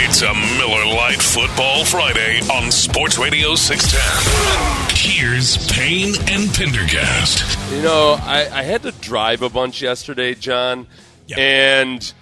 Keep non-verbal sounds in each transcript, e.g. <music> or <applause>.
It's a Miller Lite Football Friday on Sports Radio 610. Here's Payne and Pendergast. You know, I, I had to drive a bunch yesterday, John, Yep. and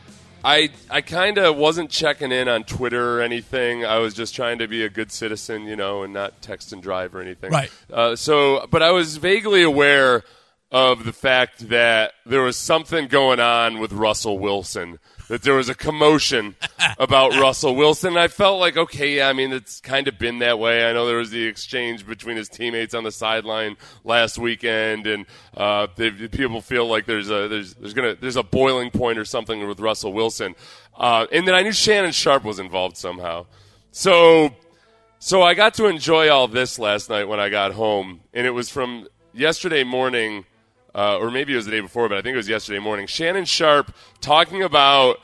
I I kind of wasn't checking in on Twitter or anything. I was just trying to be a good citizen, you know, and not text and drive or anything. Right. Uh, so, but I was vaguely aware of the fact that there was something going on with Russell Wilson. That there was a commotion <laughs> about Russell Wilson. I felt like, okay, yeah, I mean, it's kind of been that way. I know there was the exchange between his teammates on the sideline last weekend, and uh, they, people feel like there's a there's there's gonna there's a boiling point or something with Russell Wilson. Uh, and then I knew Shannon Sharpe was involved somehow. So so I got to enjoy all this last night when I got home, and it was from yesterday morning, uh, or maybe it was the day before, but I think it was yesterday morning. Shannon Sharpe talking about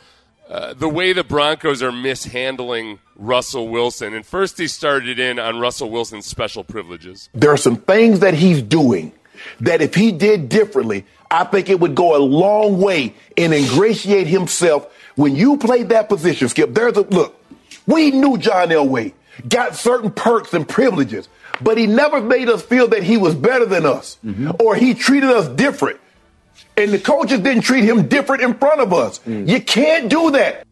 uh, the way the Broncos are mishandling Russell Wilson, and first he started in on Russell Wilson's special privileges. there are some things that he's doing that if he did differently, I think it would go a long way in ingratiate himself. When you played that position, Skip, there's a look. We knew John Elway got certain perks and privileges, but he never made us feel that he was better than us or he treated us different. And the coaches didn't treat him different in front of us. You can't do that.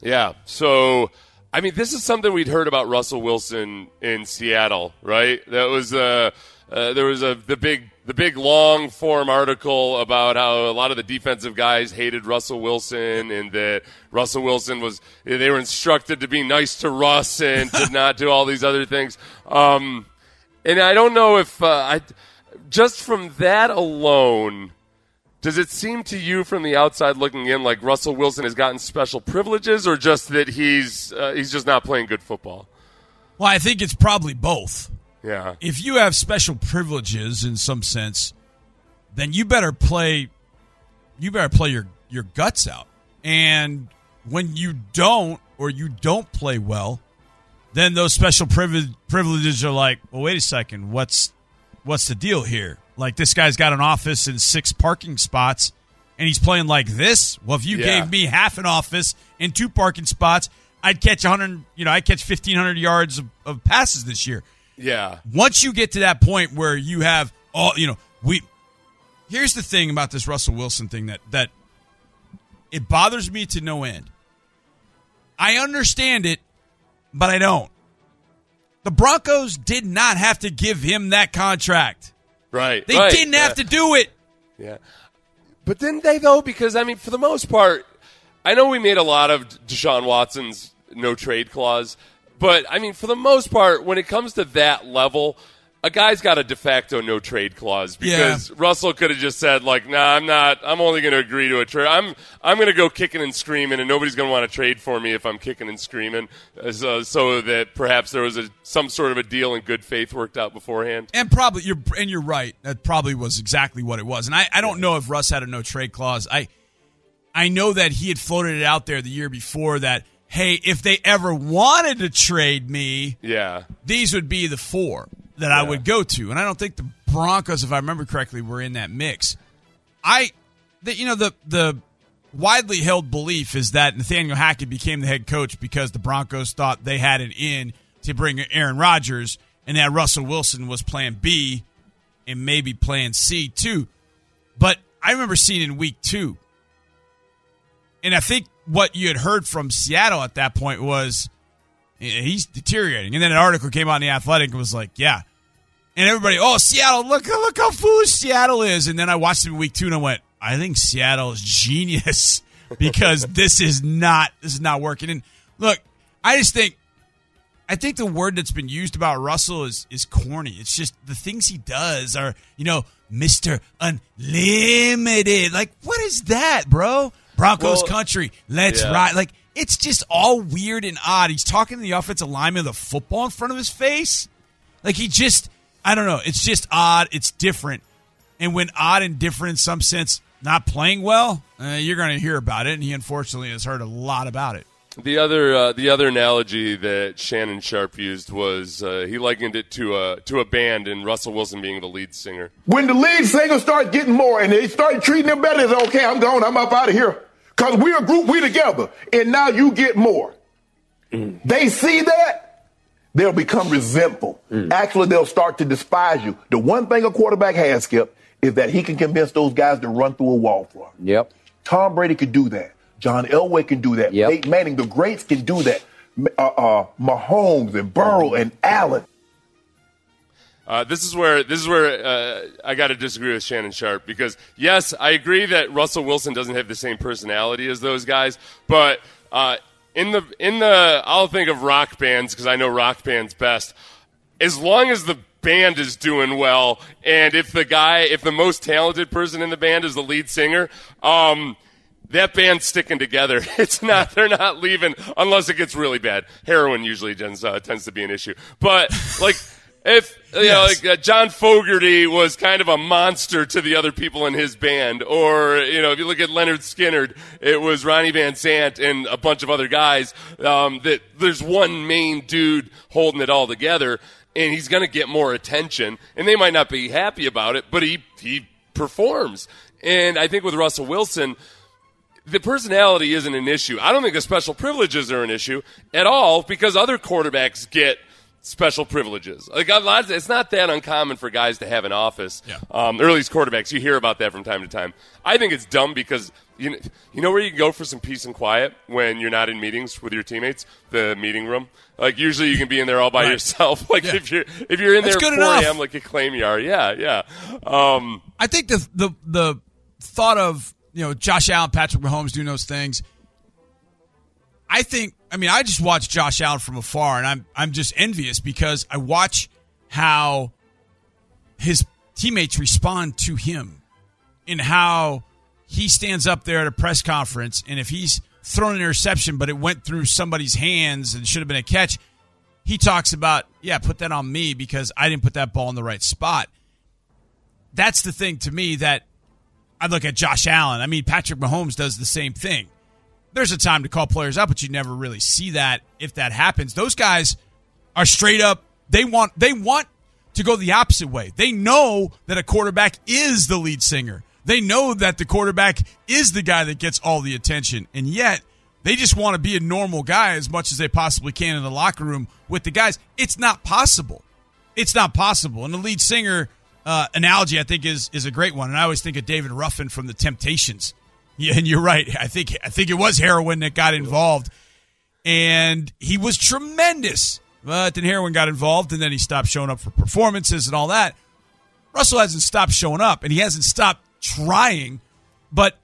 Yeah. So, I mean, this is something we'd heard about Russell Wilson in Seattle, right? That was uh, uh, there was a the big the big long form article about how a lot of the defensive guys hated Russell Wilson and that Russell Wilson was they were instructed to be nice to Russ and to <laughs> not do all these other things. Um, and I don't know if uh, I just from that alone. Does it seem to you from the outside looking in like Russell Wilson has gotten special privileges, or just that he's uh, he's just not playing good football? Well, I think it's probably both. Yeah, If you have special privileges in some sense, then you better play you better play your your guts out. And when you don't or you don't play well, then those special privi- privileges are like, well, wait a second, what's what's the deal here? Like this guy's got an office and six parking spots, and he's playing like this. Well, if you Yeah. gave me half an office and two parking spots, I'd catch 100. You know, I'd catch 1,500 yards of, of passes this year. Yeah, Once you get to that point where you have all, you know, we. Here's the thing about this Russell Wilson thing that that it bothers me to no end. I understand it, but I don't. The Broncos did not have to give him that contract. right. They right, didn't yeah. have to do it. Yeah. But didn't they though? Because I mean, for the most part, I know we made a lot of Deshaun Watson's no trade clause, but I mean, for the most part, when it comes to that level, a guy's got a de facto no trade clause because Russell could have just said like, "Nah, I'm not. I'm only going to agree to a trade. I'm I'm going to go kicking and screaming, and nobody's going to want to trade for me if I'm kicking and screaming." Uh, So, so that perhaps there was a some sort of a deal in good faith worked out beforehand. And probably you're and you're right. That probably was exactly what it was. And I, I don't know if Russ had a no trade clause. I I know that he had floated it out there the year before that hey, if they ever wanted to trade me, Yeah. these would be the four that I would go to. And I don't think the Broncos, if I remember correctly, were in that mix. I, the, you know, the the widely held belief is that Nathaniel Hackett became the head coach because the Broncos thought they had an in to bring Aaron Rodgers, and that Russell Wilson was Plan B, and maybe Plan C too. But I remember seeing in Week Two, and I think what you had heard from Seattle at that point was he's deteriorating. And then an article came out in the Athletic and was like, yeah. And everybody, oh, Seattle, look, look how foolish Seattle is. And then I watched him week two and I went, I think Seattle's genius <laughs> because this is not this is not working. And look, I just think I think the word that's been used about Russell is is corny. It's just the things he does are, you know, Mr. Unlimited. Like, what is that, bro? Broncos Well, country. Let's yeah. ride. Like, it's just all weird and odd. He's talking to the offensive lineman with a football in front of his face. Like he just I don't know. It's just odd. It's different. And when odd and different in some sense, not playing well, uh, you're going to hear about it. And he unfortunately has heard a lot about it. The other uh, the other analogy that Shannon Sharpe used was uh, he likened it to a to a band and Russell Wilson being the lead singer. When the lead singer starts getting more and they start treating them better, it's okay, I'm gone, I'm up out of here. Because we're a group, we together. And now you get more. They see that, they'll become resentful. Actually, they'll start to despise you. The one thing a quarterback has, Skip, is that he can convince those guys to run through a wall for him. Yep. Tom Brady could do that. John Elway can do that. Yep. Peyton Manning, the greats can do that. Uh, uh, Mahomes and Burrow and Allen. Uh, this is where this is where uh, I got to disagree with Shannon Sharpe because yes, I agree that Russell Wilson doesn't have the same personality as those guys, but uh, in the in the I'll think of rock bands because I know rock bands best. As long as the band is doing well, and if the guy, if the most talented person in the band is the lead singer, um, that band's sticking together. <laughs> It's not, they're not leaving unless it gets really bad. Heroin usually tends, uh, tends to be an issue. But, like, if, you know, like, uh, John Fogerty was kind of a monster to the other people in his band, or, you know, if you look at Lynyrd Skynyrd, it was Ronnie Van Zant and a bunch of other guys, um, that there's one main dude holding it all together, and he's gonna get more attention, and they might not be happy about it, but he, he performs. And I think with Russell Wilson, the personality isn't an issue. I don't think the special privileges are an issue at all because other quarterbacks get special privileges. Like a lot, it's not that uncommon for guys to have an office. Yeah. Um, or at least quarterbacks, you hear about that from time to time. I think it's dumb because you know, you know where you can go for some peace and quiet when you're not in meetings with your teammates, the meeting room. Like usually you can be in there all by Right. yourself. <laughs> Like Yeah. if you're if you're in That's there at 4 a.m. like you claim you are. Yeah, yeah. Um, I think the the the thought of you know Josh Allen, Patrick Mahomes doing those things. I think. I mean, I just watch Josh Allen from afar, and I'm I'm just envious because I watch how his teammates respond to him, and how he stands up there at a press conference, and if he's thrown an interception, but it went through somebody's hands and should have been a catch, he talks about, yeah, put that on me because I didn't put that ball in the right spot that's the thing to me that I look at Josh Allen. I mean, Patrick Mahomes does the same thing. There's a time to call players out, but you never really see that if that happens. Those guys are straight up. They want they want to go the opposite way. They know that a quarterback is the lead singer. They know that the quarterback is the guy that gets all the attention, and yet they just want to be a normal guy as much as they possibly can in the locker room with the guys. It's not possible it's not possible. And the lead singer uh, analogy, I think, is is a great one. And I always think of David Ruffin from the Temptations. Yeah, and you're right. I think I think it was heroin that got involved, and he was tremendous. But then heroin got involved, and then he stopped showing up for performances and all that. Russell hasn't stopped showing up, and he hasn't stopped trying, but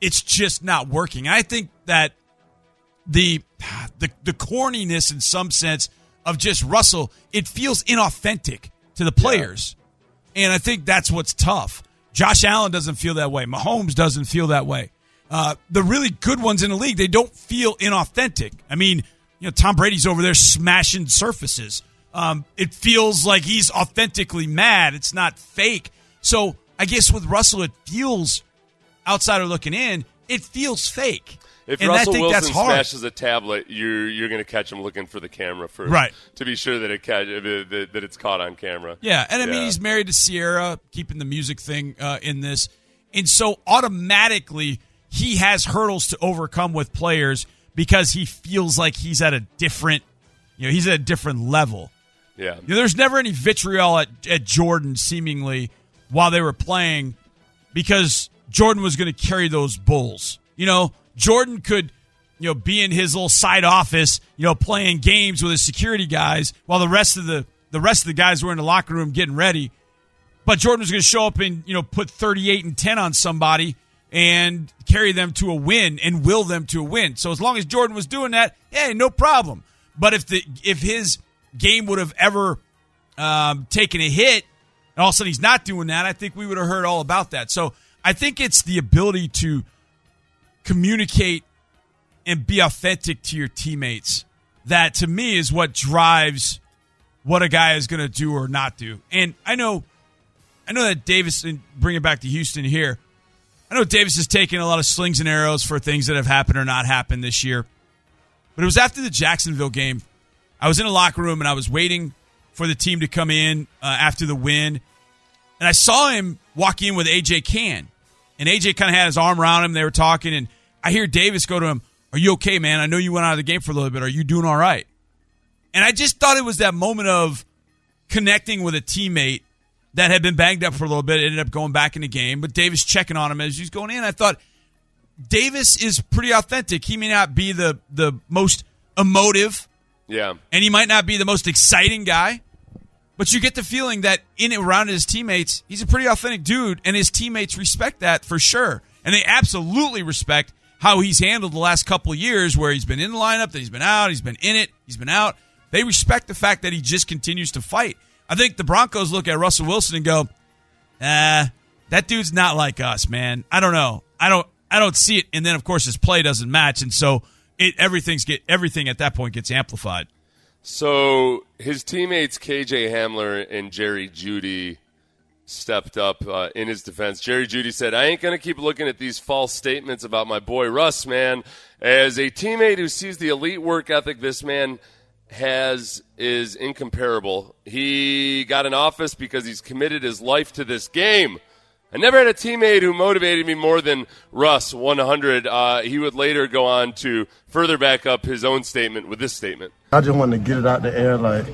it's just not working. I think that the the the corniness in some sense of just Russell, it feels inauthentic to the players. And I think that's what's tough. Josh Allen doesn't feel that way. Mahomes doesn't feel that way. Uh, the really good ones in the league, they don't feel inauthentic. I mean, you know, Tom Brady's over there smashing surfaces. Um, it feels like he's authentically mad. It's not fake. So I guess with Russell, it feels outsider looking in, it feels fake. If and Russell I think Wilson that's hard. smashes a tablet, you're you're going to catch him looking for the camera first, Right. To be sure that it catch, that, that it's caught on camera. Yeah, and I mean he's married to Ciara, keeping the music thing uh, in this, and so automatically he has hurdles to overcome with players because he feels like he's at a different, you know, he's at a different level. yeah. You know, there's never any vitriol at, at Jordan seemingly while they were playing because Jordan was going to carry those bulls. You know, Jordan could you know, be in his little side office, you know, playing games with his security guys while the rest of the the rest of the guys were in the locker room getting ready. But Jordan was going to show up and you know put 38 and 10 on somebody and carry them to a win and will them to a win. So as long as Jordan was doing that, hey, no problem. But if the if his game would have ever um, taken a hit, and all of a sudden he's not doing that, I think we would have heard all about that. So I think it's the ability to communicate and be authentic to your teammates that to me is what drives what a guy is going to do or not do. And I know, I know that Davis, and bring it back to Houston here. I know Davis has taken a lot of slings and arrows for things that have happened or not happened this year. But it was after the Jacksonville game. I was in a locker room and I was waiting for the team to come in uh, after the win. And I saw him walk in with AJ Cann, And AJ kind of had his arm around him. They were talking. And I hear Davis go to him, Are you okay, man? I know you went out of the game for a little bit. Are you doing all right? And I just thought it was that moment of connecting with a teammate that had been banged up for a little bit, ended up going back in the game, but Davis checking on him as he's going in. I thought Davis is pretty authentic. He may not be the the most emotive, Yeah. and he might not be the most exciting guy, but you get the feeling that in and around his teammates, he's a pretty authentic dude, and his teammates respect that for sure, and they absolutely respect how he's handled the last couple of years, where he's been in the lineup, that he's been out, he's been in it, he's been out. They respect the fact that he just continues to fight. I think the Broncos look at Russell Wilson and go, "Ah, that dude's not like us, man. I don't know. I don't. I don't see it." And then, of course, his play doesn't match, and so it everything's get everything at that point gets amplified. So his teammates KJ Hamler and Jerry Jeudy stepped up uh, in his defense. Jerry Jeudy said, "I ain't gonna keep looking at these false statements about my boy Russ, man. As a teammate who sees the elite work ethic this man has is incomparable. He got an office because he's committed his life to this game." I never had a teammate who motivated me more than Russ 100. Uh, he would later go on to further back up his own statement with this statement. I just want to get it out the air, like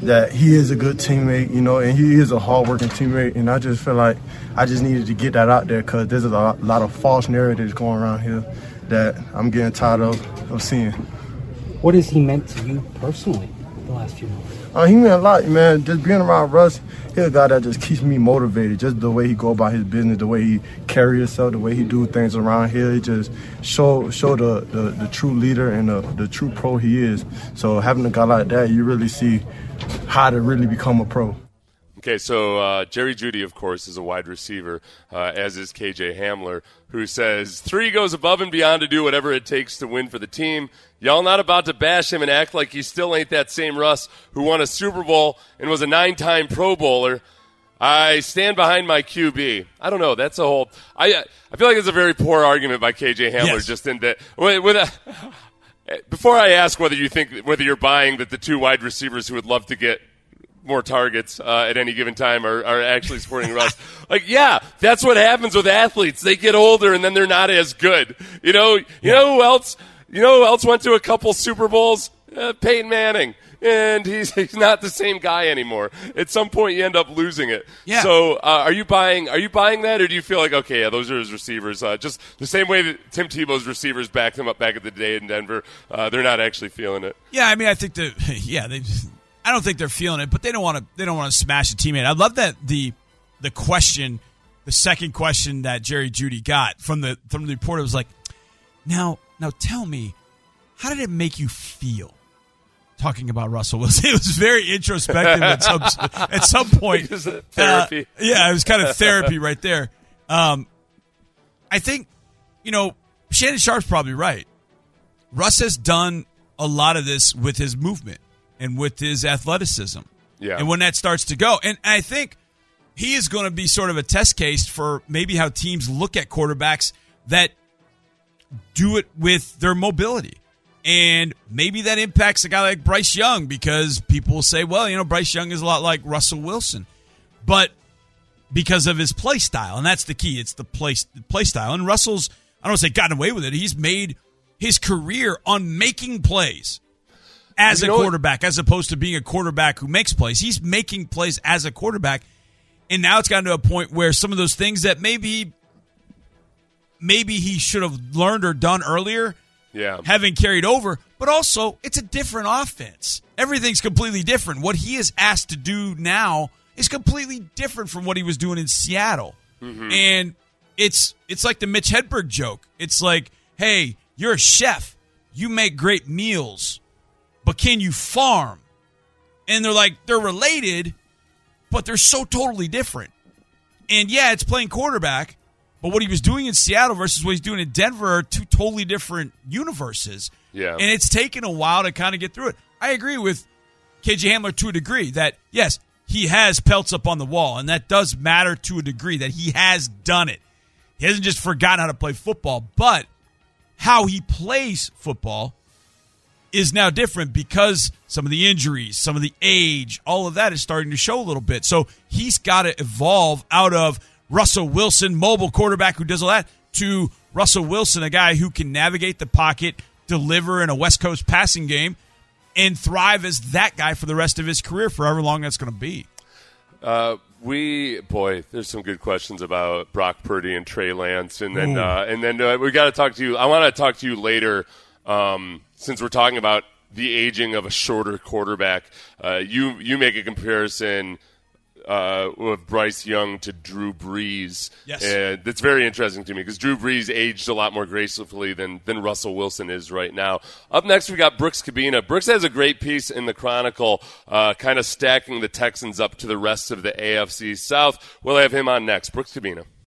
that he is a good teammate, you know, and he is a hardworking teammate. And I just feel like I just needed to get that out there because there's a lot, lot of false narratives going around here that I'm getting tired of, of seeing. What has he meant to you personally the last few months? Uh, he meant a lot, man. Just being around Russ, he's a guy that just keeps me motivated. Just the way he go about his business, the way he carry himself, the way he do things around here. He just show show the, the, the true leader and the, the true pro he is. So having a guy like that, you really see how to really become a pro. Okay, so uh, Jerry Jeudy, of course, is a wide receiver, uh, as is KJ Hamler, who says three goes above and beyond to do whatever it takes to win for the team. Y'all not about to bash him and act like he still ain't that same Russ who won a Super Bowl and was a nine-time Pro Bowler. I stand behind my QB. I don't know. That's a whole. I I feel like it's a very poor argument by KJ Hamler. Yes. Just in that. With, with a, <laughs> before I ask whether you think whether you're buying that the two wide receivers who would love to get more targets uh, at any given time are, are actually supporting Russ. <laughs> Like, yeah, that's what happens with athletes. They get older and then they're not as good. You know, you know who else? You know who else went to a couple Super Bowls? Uh, Peyton Manning. And he's, <laughs> he's not the same guy anymore. At some point, you end up losing it. Yeah. So, uh, are you buying? Are you buying that, or do you feel like okay, yeah, those are his receivers? Uh, just the same way that Tim Tebow's receivers backed him up back at the day in Denver. Uh, they're not actually feeling it. Yeah, I mean, I think the <laughs> yeah they. I don't think they're feeling it, but they don't want to. They don't want to smash a teammate. I love that the the question, the second question that Jerry Jeudy got from the from the reporter was like, "Now, now tell me, how did it make you feel?" Talking about Russell Wilson, <laughs> it was very introspective at some <laughs> at some point. It therapy? Uh, yeah, it was kind of <laughs> therapy right there. Um, I think, you know, Shannon Sharpe's probably right. Russ has done a lot of this with his movement and with his athleticism. Yeah. And when that starts to go, and I think he is going to be sort of a test case for maybe how teams look at quarterbacks that do it with their mobility. And maybe that impacts a guy like Bryce Young because people will say, well, you know, Bryce Young is a lot like Russell Wilson. But because of his play style, and that's the key. It's the play play style. And Russell's I don't want to say gotten away with it. He's made his career on making plays as You a know what- quarterback, as opposed to being a quarterback who makes plays. He's making plays as a quarterback, and now it's gotten to a point where some of those things that maybe maybe he should have learned or done earlier Yeah. having carried over, but also it's a different offense. Everything's completely different. What he is asked to do now is completely different from what he was doing in Seattle. Mm-hmm. And it's it's like the Mitch Hedberg joke. It's like, hey, you're a chef. You make great meals, but can you farm? And they're like, they're related, but they're so totally different. And yeah, it's playing quarterback, but what he was doing in Seattle versus what he's doing in Denver are two totally different universes. Yeah. And it's taken a while to kind of get through it. I agree with KJ Hamler to a degree that, yes, he has pelts up on the wall, and that does matter to a degree that he has done it. He hasn't just forgotten how to play football, but how he plays football is now different because some of the injuries, some of the age, all of that is starting to show a little bit. So he's got to evolve out of Russell Wilson, mobile quarterback who does all that, to Russell Wilson, a guy who can navigate the pocket, deliver in a West Coast passing game, and thrive as that guy for the rest of his career, for however long that's going to be. Uh, we boy, there's some good questions about Brock Purdy and Trey Lance, and then uh, and then uh, we got to talk to you. I want to talk to you later, um, since we're talking about the aging of a shorter quarterback. Uh, you you make a comparison. Uh, with Bryce Young to Drew Brees, Yes. and that's very interesting to me because Drew Brees aged a lot more gracefully than than Russell Wilson is right now. Up next, we got Brooks Kubena. Brooks has a great piece in the Chronicle, uh, kind of stacking the Texans up to the rest of the AFC South. We'll have him on next. Brooks Kubena.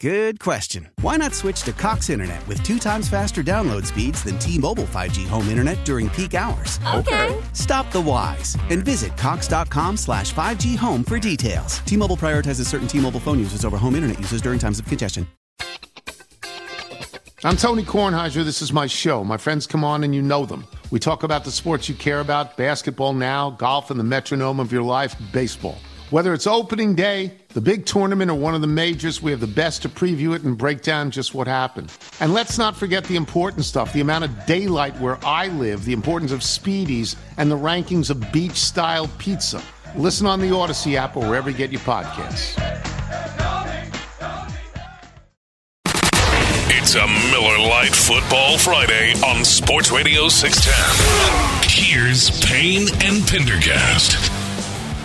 Good question. Why not switch to Cox Internet with two times faster download speeds than T-Mobile 5G home internet during peak hours? Okay. Stop the whys and visit cox.com slash 5G home for details. T-Mobile prioritizes certain T-Mobile phone users over home internet users during times of congestion. I'm Tony Kornheiser. This is my show. My friends come on and you know them. We talk about the sports you care about basketball now, golf, and the metronome of your life, baseball. Whether it's opening day, the big tournament, or one of the majors, we have the best to preview it and break down just what happened. And let's not forget the important stuff the amount of daylight where I live, the importance of speedies, and the rankings of beach style pizza. Listen on the Odyssey app or wherever you get your podcasts. It's a Miller Lite Football Friday on Sports Radio 610. Here's Payne and Pendergast.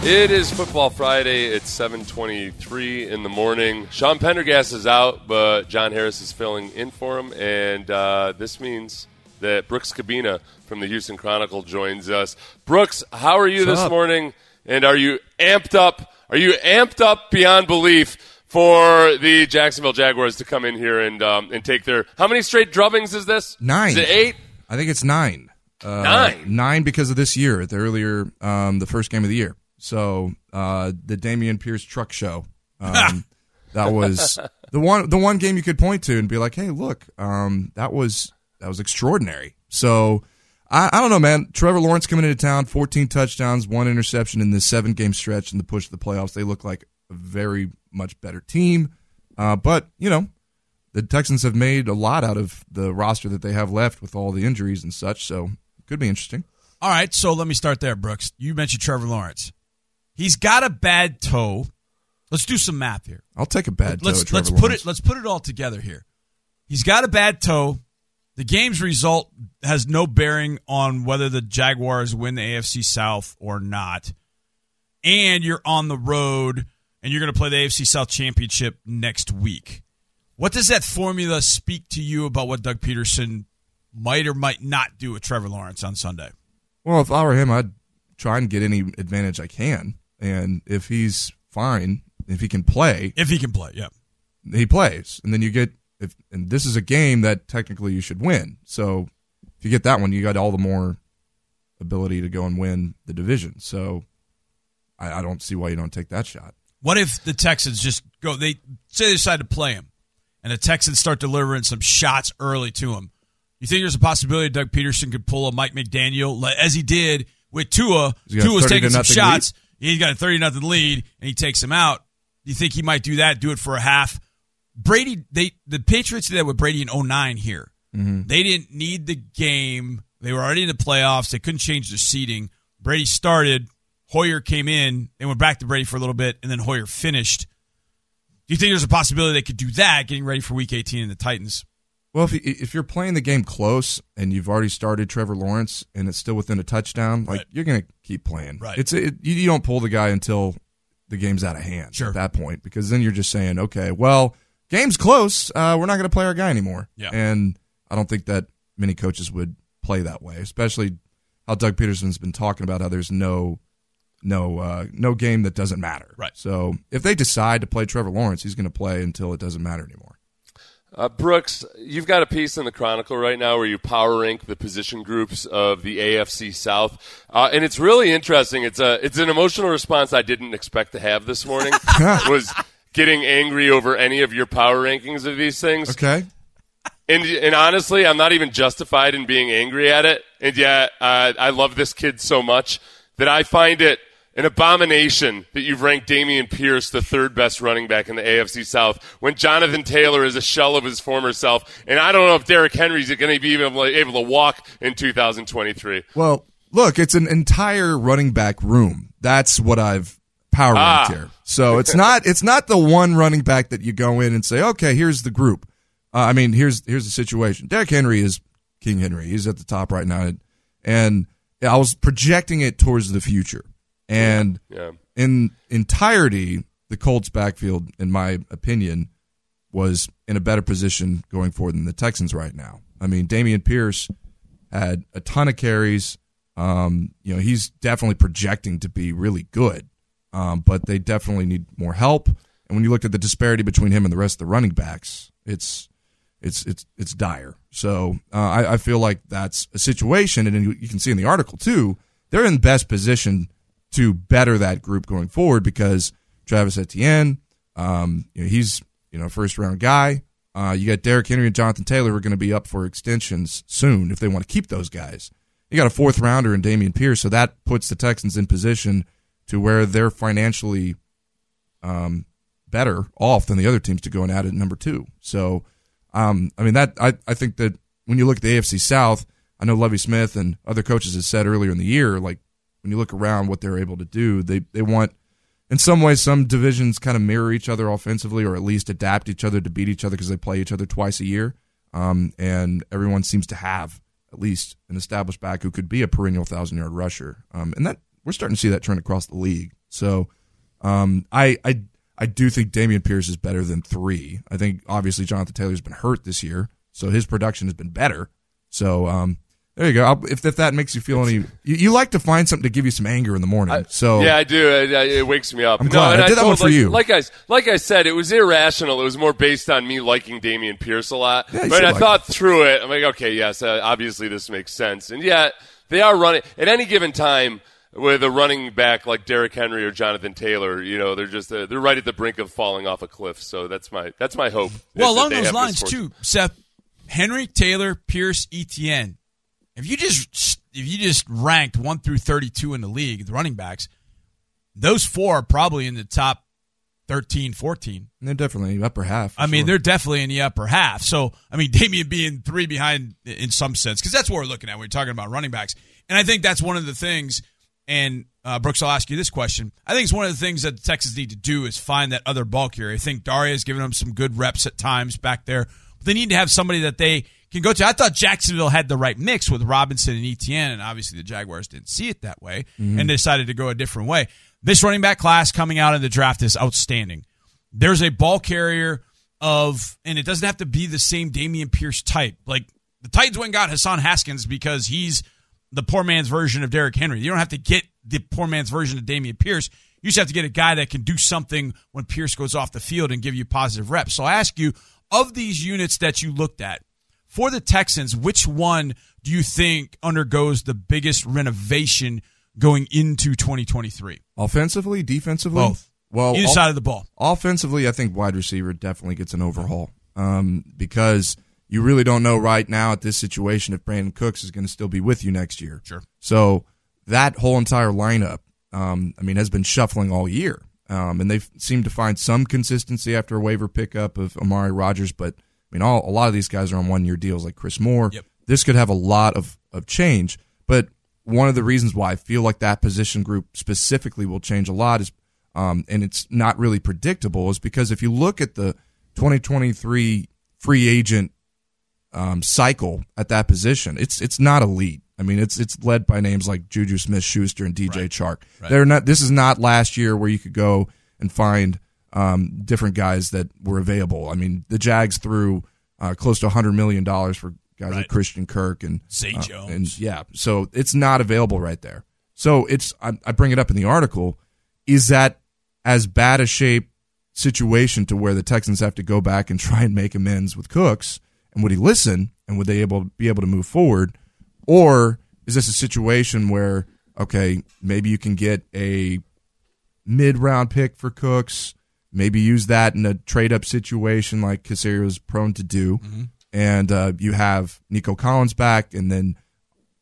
It is Football Friday. It's 7:23 in the morning. Sean Pendergast is out, but John Harris is filling in for him, and uh, this means that Brooks Kubena from the Houston Chronicle joins us. Brooks, how are you What's this up? morning? And are you amped up? Are you amped up beyond belief for the Jacksonville Jaguars to come in here and um, and take their how many straight drubbings is this? Nine. Is it eight? I think it's nine. Uh, Nine? Nine because of this year, the earlier, um, the first game of the year. So uh, the Dameon Pierce truck show. Um, <laughs> that was the one. The one game you could point to and be like, "Hey, look, um, that was that was extraordinary." So I, I don't know, man. Trevor Lawrence coming into town, 14 touchdowns, one interception in this seven game stretch in the push to the playoffs. They look like a very much better team. Uh, but you know, the Texans have made a lot out of the roster that they have left with all the injuries and such. So it could be interesting. All right, so let me start there, Brooks. You mentioned Trevor Lawrence. He's got a bad toe. Let's do some math here. I'll take a bad toe. let's let's put it let's put it all together here. He's got a bad toe. The game's result has no bearing on whether the Jaguars win the AFC South or not. And you're on the road and you're going to play the AFC South Championship next week. What does that formula speak to you about what Doug Pederson might or might not do with Trevor Lawrence on Sunday? Well, if I were him, I'd try and get any advantage I can. And if he's fine, if he can play, If he can play, yeah. he plays. And then you get if and this is a game that technically you should win. So if you get that one, you got all the more ability to go and win the division. So I, I don't see why you don't take that shot. What if the Texans just go? They say they decide to play him, and the Texans start delivering some shots early to him. You think there's a possibility Doug Pederson could pull a Mike McDaniel as he did with Tua? Tua's taking some shots. He's got a thirty nothing lead, and he takes him out. Do you think he might do that? Do it for a half? Brady, they the Patriots did that with Brady in 09 here, mm-hmm. They didn't need the game. They were already in the playoffs. They couldn't change the seating. Brady started. Hoyer came in. They went back to Brady for a little bit, and then Hoyer finished. Do you think there's a possibility they could do that, getting ready for Week 18 in the Titans? Well, if if you're playing the game close and you've already started Trevor Lawrence and it's still within a touchdown, like Right. you're going to keep playing. Right. It's it, you, you don't pull the guy until the game's out of hand. Sure. At that point, because then you're just saying, okay, well, game's close. Uh, we're not going to play our guy anymore. Yeah. And I don't think that many coaches would play that way, especially how Doug Pederson's been talking about how there's no no uh, no game that doesn't matter. Right. So if they decide to play Trevor Lawrence, he's going to play until it doesn't matter anymore. Uh, Brooks, you've got a piece in the Chronicle right now where you power rank the position groups of the AFC South, uh, and it's really interesting. It's a it's an emotional response I didn't expect to have this morning. <laughs> was getting angry over any of your power rankings of these things. Okay. And, and honestly, I'm not even justified in being angry at it. And yet, uh, I love this kid so much that I find it an abomination that you've ranked Dameon Pierce the third best running back in the AFC South when Jonathan Taylor is a shell of his former self. And I don't know if Derrick Henry's going to be able, able to walk in 2023. Well, look, it's an entire running back room. That's what I've power ranked Ah. here. So it's not it's not the one running back that you go in and say, okay, here's the group. Uh, I mean, here's here's the situation. Derrick Henry is King Henry. He's at the top right now, and I was projecting it towards the future. And Yeah. in entirety, the Colts backfield, in my opinion, was in a better position going forward than the Texans right now. I mean, Dameon Pierce had a ton of carries. Um, you know, he's definitely projecting to be really good, um, but they definitely need more help. And when you look at the disparity between him and the rest of the running backs, it's it's it's it's dire. So uh, I, I feel like that's a situation, and you, you can see in the article too, they're in best position to better that group going forward because Travis Etienne, um, you know, he's you know first round guy. Uh, you got Derrick Henry and Jonathan Taylor who are going to be up for extensions soon if they want to keep those guys. You got a fourth rounder in Dameon Pierce, so that puts the Texans in position to where they're financially um, better off than the other teams to go and add at number two. So, um, I mean that I, I think that when you look at the AFC South, I know Lovie Smith and other coaches have said earlier in the year, like when you look around what they're able to do, they they want in some ways some divisions kind of mirror each other offensively or at least adapt each other to beat each other because they play each other twice a year. Um, and everyone seems to have at least an established back who could be a perennial thousand yard rusher. Um, and that we're starting to see that trend across the league. So um, I I I do think Dameon Pierce is better than three. I think obviously Jonathan Taylor's been hurt this year, so his production has been better. So um, there you go. I'll, if if that makes you feel any, you, you like to find something to give you some anger in the morning. so yeah, I do. It, it wakes me up. I'm glad. and I did that told, one for like, you. Like I, like I said, it was irrational. It was more based on me liking Dameon Pierce a lot. Yeah, but I like thought through it. I'm like, okay, yes, uh, obviously this makes sense. And yet they are running at any given time with a running back like Derrick Henry or Jonathan Taylor. You know, they're just uh, they're right at the brink of falling off a cliff. So that's my that's my hope. Well, along those lines too, Seth. Henry, Taylor, Pierce, Etienne. If you just if you just ranked one through thirty-two in the league, the running backs, those four are probably in the top 13, 14. they're definitely in the upper half. I mean, sure. they're definitely in the upper half. So, I mean, <laughs> Dameon being three behind in some sense, because that's what we're looking at when we're talking about running backs. And I think that's one of the things. And uh, Brooks, I'll ask you this question. I think it's one of the things that the Texans need to do is find that other bulk here. I think Daria's given them some good reps at times back there. But they need to have somebody that they can go to. I thought Jacksonville had the right mix with Robinson and Etienne, and obviously the Jaguars didn't see it that way Mhm. and decided to go a different way. This running back class coming out of the draft is outstanding. There's a ball carrier of, and it doesn't have to be the same Dameon Pierce type. Like the Titans went and got Hassan Haskins because he's the poor man's version of Derrick Henry. You don't have to get the poor man's version of Dameon Pierce. You just have to get a guy that can do something when Pierce goes off the field and give you positive reps. So I ask you, of these units that you looked at, for the Texans, which one do you think undergoes the biggest renovation going into 2023? offensively, defensively, Both. Well, Either side of the ball. Offensively, I think wide receiver definitely gets an overhaul um, because you really don't know right now at this situation if Brandin Cooks is going to still be with you next year. Sure. So that whole entire lineup, um, I mean, has been shuffling all year, um, and they've seemed to find some consistency after a waiver pickup of Amari Rogers, but I mean, all a lot of these guys are on one year deals, like Chris Moore. This could have a lot of of change, but one of the reasons why I feel like that position group specifically will change a lot is, um, and it's not really predictable, is because if you look at the 2023 free agent um, cycle at that position, it's it's not elite. I mean, it's it's led by names like Juju Smith Schuster and DJ Chark. Right. They're not. This is not last year where you could go and find um, different guys that were available. I mean, the Jags threw uh, close to 100 million dollars for guys like Christian Kirk and Zay uh, Jones. and yeah, so it's not available right there. So it's I, I bring it up in the article. Is that as bad a shape situation to where the Texans have to go back and try and make amends with Cooks? And would he listen? And would they able be able to move forward? Or is this a situation where okay, maybe you can get a mid round pick for Cooks, maybe use that in a trade up situation like Caserio is prone to do, and uh, you have Nico Collins back, and then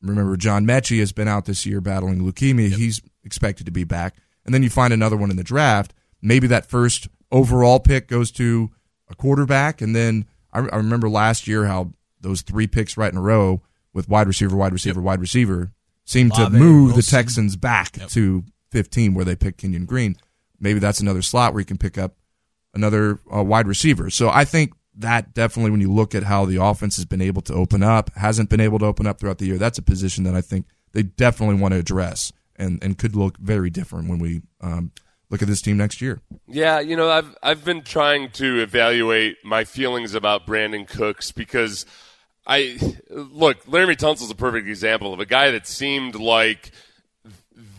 remember John Metchie has been out this year battling leukemia. He's expected to be back, and then you find another one in the draft. Maybe that first overall pick goes to a quarterback, and then I, I remember last year how those three picks right in a row with wide receiver, wide receiver, wide receiver seemed to Olave, move the Texans back to 15 where they picked Kenyon Green. Maybe that's another slot where you can pick up another uh, wide receiver. So I think that definitely, when you look at how the offense has been able to open up, hasn't been able to open up throughout the year, that's a position that I think they definitely want to address and, and could look very different when we um, look at this team next year. Yeah, you know, I've I've been trying to evaluate my feelings about Brandin Cooks because I look, Laremy Tunsil's a perfect example of a guy that seemed like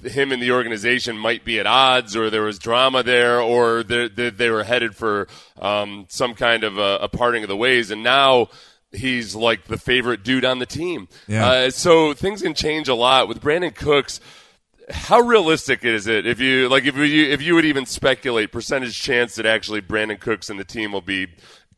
him and the organization might be at odds, or there was drama there, or they they, they were headed for um, some kind of a, a parting of the ways, and now he's like the favorite dude on the team. Yeah. Uh, so things can change a lot with Brandin Cooks. How realistic is it if you like if you if you would even speculate percentage chance that actually Brandin Cooks and the team will be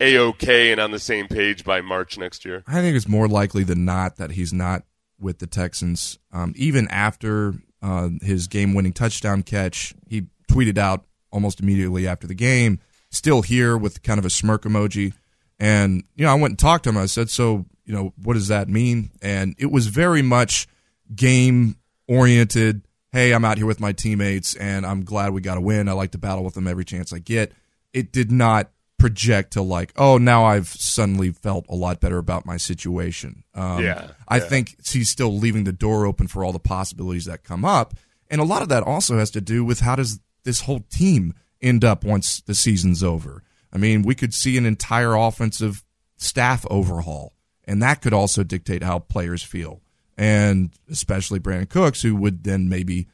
a okay and on the same page by March next year? I think it's more likely than not that he's not with the Texans. Um, even after uh, his game-winning touchdown catch, he tweeted out almost immediately after the game, "Still here" with kind of a smirk emoji. And you know, I went and talked to him. I said, "So, you know, what does that mean?" And it was very much game-oriented. Hey, I'm out here with my teammates, and I'm glad we got a win. I like to battle with them every chance I get. It did not project to like, oh, now I've suddenly felt a lot better about my situation. Um, Yeah, I yeah. think he's still leaving the door open for all the possibilities that come up, and a lot of that also has to do with how does this whole team end up once the season's over. I mean, we could see an entire offensive staff overhaul, and that could also dictate how players feel, and especially Brandin Cooks, who would then maybe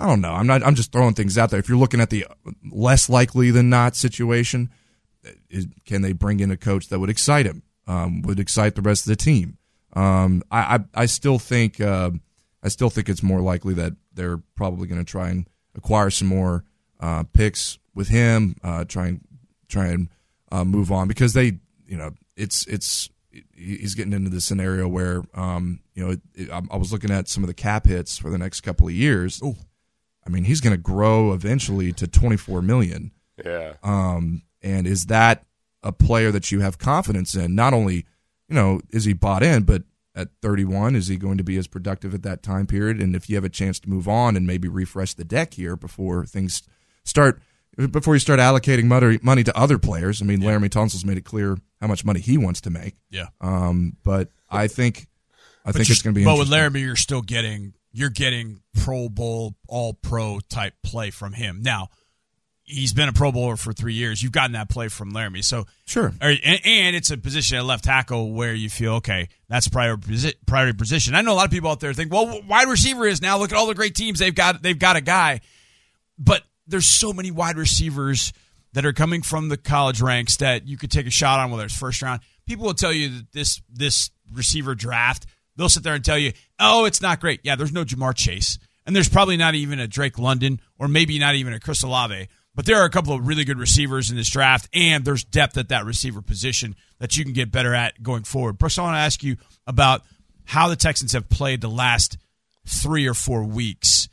I don't know. I'm not. I'm just throwing things out there. If you're looking at the less likely than not situation, is, can they bring in a coach that would excite him? Um, would excite the rest of the team? Um, I, I I still think uh, I still think it's more likely that they're probably going to try and acquire some more uh, picks with him. Uh, try and try and uh, move on because they you know it's it's he's getting into the scenario where um, you know it, it, I I was looking at some of the cap hits for the next couple of years. I mean, he's going to grow eventually to 24 million. Yeah. Um, and is that a player that you have confidence in? Not only, you know, is he bought in, but at 31, is he going to be as productive at that time period? And if you have a chance to move on and maybe refresh the deck here before things start, before you start allocating money, to other players, I mean, Laremy Tunsil's made it clear how much money he wants to make. Yeah. Um, but I think, I But think it's going to be But with. Laremy, you're still getting you're getting Pro Bowl, All Pro type play from him. Now, he's been a Pro Bowler for three years. You've gotten that play from Laremy, so Sure. and, and it's a position at left tackle where you feel okay, that's priority priority position. I know a lot of people out there think, well, wide receiver is now. Look at all the great teams they've got. They've got a guy, but there's so many wide receivers that are coming from the college ranks that you could take a shot on, whether it's first round. People will tell you that this this receiver draft, they'll sit there and tell you, oh, it's not great. Yeah, there's no Ja'Marr Chase, and there's probably not even a Drake London, or maybe not even a Chris Olave. But there are a couple of really good receivers in this draft, and there's depth at that receiver position that you can get better at going forward. Brooks, I want to ask you about how the Texans have played the last three or four weeks.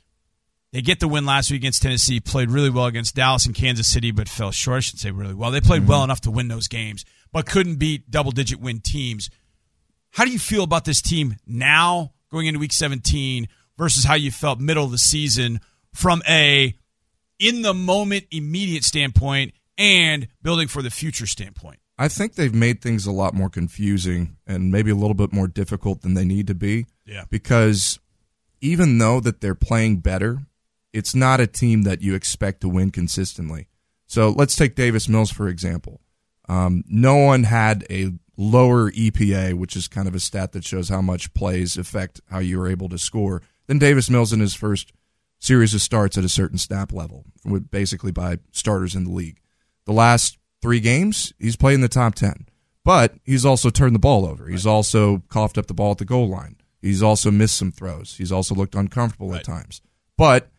They get the win last week against Tennessee, played really well against Dallas and Kansas City, but fell short. I should say really well. They played mm-hmm. well enough to win those games. but couldn't beat double digit win teams. How do you feel about this team now going into week 17 versus how you felt middle of the season from a in the moment immediate standpoint and building for the future standpoint? I think they've made things a lot more confusing and maybe a little bit more difficult than they need to be. Yeah. Because even though that they're playing better, it's not a team that you expect to win consistently. So let's take Davis Mills for example. Um, no one had a lower EPA, which is kind of a stat that shows how much plays affect how you are able to score, than Davis Mills in his first series of starts at a certain snap level, basically by starters in the league. The last three games, he's played in the top 10, but he's also turned the ball over. He's also coughed up the ball at the goal line. He's also missed some throws. He's also looked uncomfortable Right. at times. But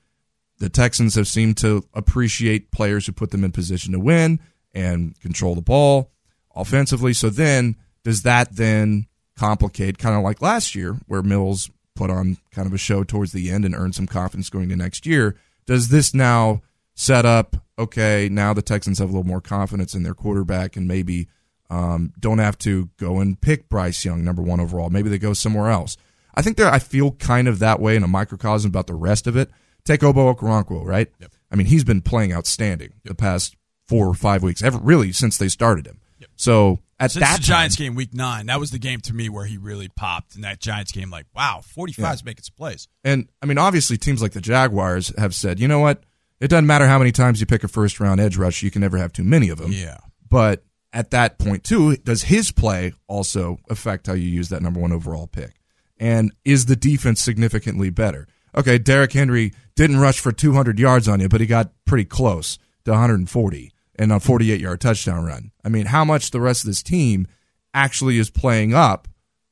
the Texans have seemed to appreciate players who put them in position to win and control the ball offensively. So then, does that then complicate, kind of like last year, where Mills put on kind of a show towards the end and earn some confidence going to next year? Does this now set up, okay, now the Texans have a little more confidence in their quarterback and maybe um, don't have to go and pick Bryce Young, number one overall. Maybe they go somewhere else. I think there, I feel kind of that way in a microcosm about the rest of it. Take Obo Okoronkwo, right? I mean, he's been playing outstanding the past four or five weeks, ever really since they started him. So at Since that the Giants game week nine, that was the game to me where he really popped in that Giants game. Like, wow, 45 is making some plays. And I mean, obviously, teams like the Jaguars have said, you know what? It doesn't matter how many times you pick a first round edge rush, you can never have too many of them. Yeah. But at that point, too, does his play also affect how you use that number one overall pick? And is the defense significantly better? Okay, Derrick Henry didn't rush for 200 yards on you, but he got pretty close to 140 and a 48 yard touchdown run. I mean, how much the rest of this team actually is playing up?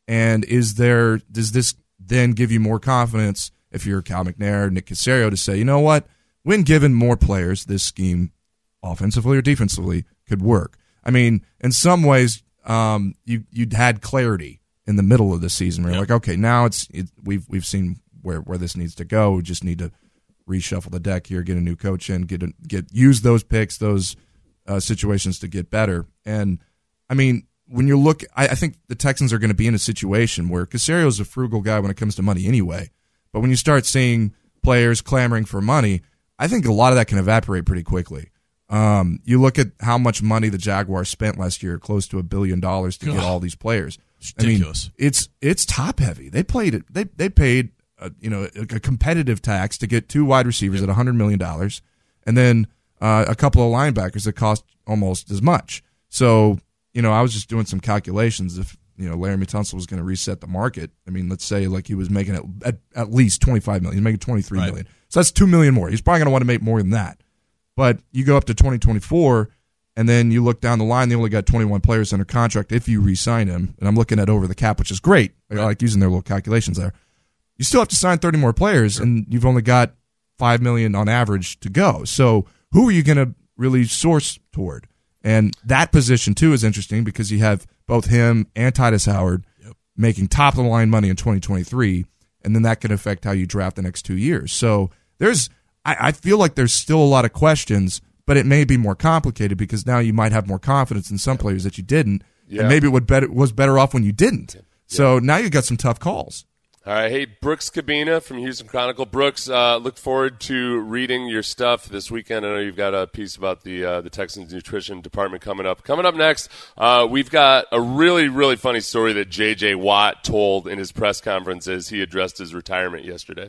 And is there, does this then give you more confidence if you're Cal McNair, Nick Caserio to say, you know what? When given more players, this scheme, offensively or defensively, could work. I mean, in some ways, um, you you had clarity in the middle of the season where you're like, okay, now it's it, we've we've seen where where this needs to go. We just need to reshuffle the deck here, get a new coach in, get a, get use those picks, those uh, situations to get better. And I mean, when you look, I, I think the Texans are going to be in a situation where Caserio is a frugal guy when it comes to money anyway. But when you start seeing players clamoring for money, I think a lot of that can evaporate pretty quickly. Um, you look at how much money the Jaguars spent last year, close to a billion dollars to get all these players. It's I mean, it's it's top heavy. They played it. They they paid a, you know a, a competitive tax to get two wide receivers at a hundred million dollars, and then uh, a couple of linebackers that cost almost as much. So you know, I was just doing some calculations. If you know Laremy Tunsil was going to reset the market, I mean, let's say like he was making at at, at least twenty five million. He's making twenty three Right. million. So that's two million more. He's probably going to want to make more than that. But you go up to 2024, and then you look down the line, they only got 21 players under contract if you re sign him. And I'm looking at over the cap, which is great. I like using their little calculations there. You still have to sign 30 more players, and you've only got 5 million on average to go. So who are you going to really source toward? And that position, too, is interesting because you have both him and Tytus Howard making top of the line money in 2023, and then that can affect how you draft the next two years. So there's, I, I feel like there's still a lot of questions, but it may be more complicated because now you might have more confidence in some players that you didn't, Yeah. and maybe it would better was better off when you didn't. So now you've got some tough calls. All right, hey Brooks Kubena from Houston Chronicle. Brooks, uh, look forward to reading your stuff this weekend. I know you've got a piece about the uh, the Texans nutrition department coming up. Coming up next, uh, we've got a really really funny story that J.J. Watt told in his press conference as he addressed his retirement yesterday.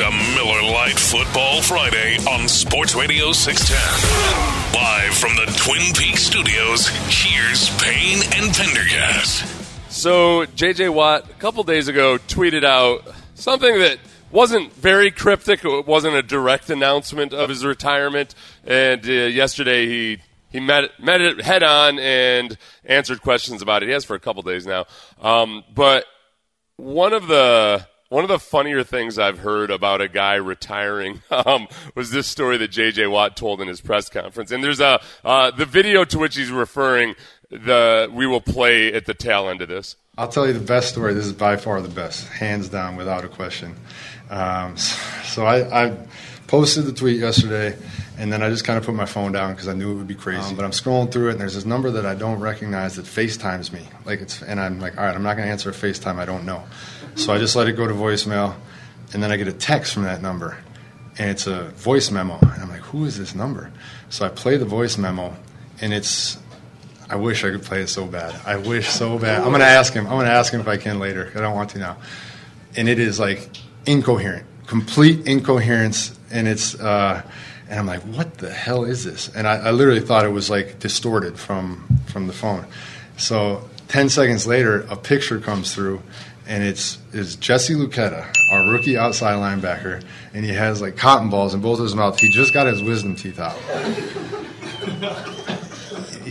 A Miller Lite Football Friday on Sports Radio 610. Live from the Twin Peaks studios, here's Payne and Pendergast. So, JJ Watt, a couple days ago, tweeted out something that wasn't very cryptic. It wasn't a direct announcement of his retirement. And uh, yesterday, he he met met it head on and answered questions about it. He has for a couple days now. Um, but one of the one of the funnier things I've heard about a guy retiring <laughs> um, was this story that J.J. Watt told in his press conference. And there's a uh, the video to which he's referring. The we will play at the tail end of this. I'll tell you the best story. This is by far the best, hands down, without a question. Um, <laughs> so I, I, posted the tweet yesterday, and then I just kind of put my phone down because I knew it would be crazy. Um, but I'm scrolling through it, and there's this number that I don't recognize that FaceTimes me. Like it's, and I'm like, all right, I'm not going to answer a FaceTime I don't know. So I just let it go to voicemail, and then I get a text from that number, and it's a voice memo. And I'm like, who is this number? So I play the voice memo, and it's I wish I could play it so bad. I wish so bad. I'm to ask him. I'm to ask him if I can later. I don't want to now. And it is like incoherent, complete incoherence. And it's, uh, and I'm like, what the hell is this? And I, I literally thought it was like distorted from, from the phone. So 10 seconds later, a picture comes through and it's is Jesse Luketa, our rookie outside linebacker, and he has like cotton balls in both of his mouths. He just got his wisdom teeth out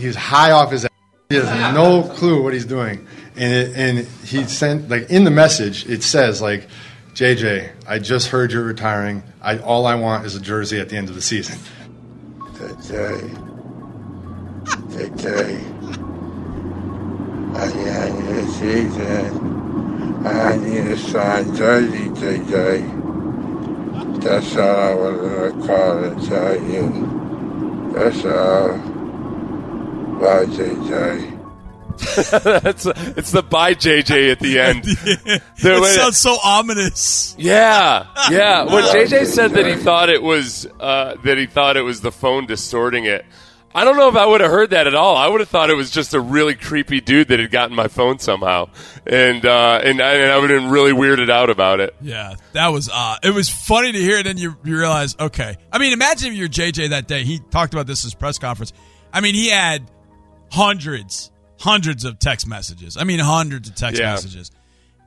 he's high off his. Ass. He has no clue what he's doing, and it, and he sent like in the message it says like, JJ, I just heard you're retiring. I all I want is a jersey at the end of the season. JJ, JJ, at the end of the season, I need a signed jersey, JJ. That's all I wanted to call and tell you. That's all. Bye, JJ. That's it's the bye JJ at the <laughs> end. it sounds so ominous. Yeah, yeah. When <laughs> JJ said that he thought it was uh, that he thought it was the phone distorting it, I don't know if I would have heard that at all. I would have thought it was just a really creepy dude that had gotten my phone somehow, and uh, and, I, and I would have been really weirded out about it. Yeah, that was uh, it was funny to hear, and then you, you realize, okay. I mean, imagine if you're JJ that day. He talked about this in his press conference. I mean, he had hundreds, hundreds of text messages. I mean, hundreds of text Yeah. messages.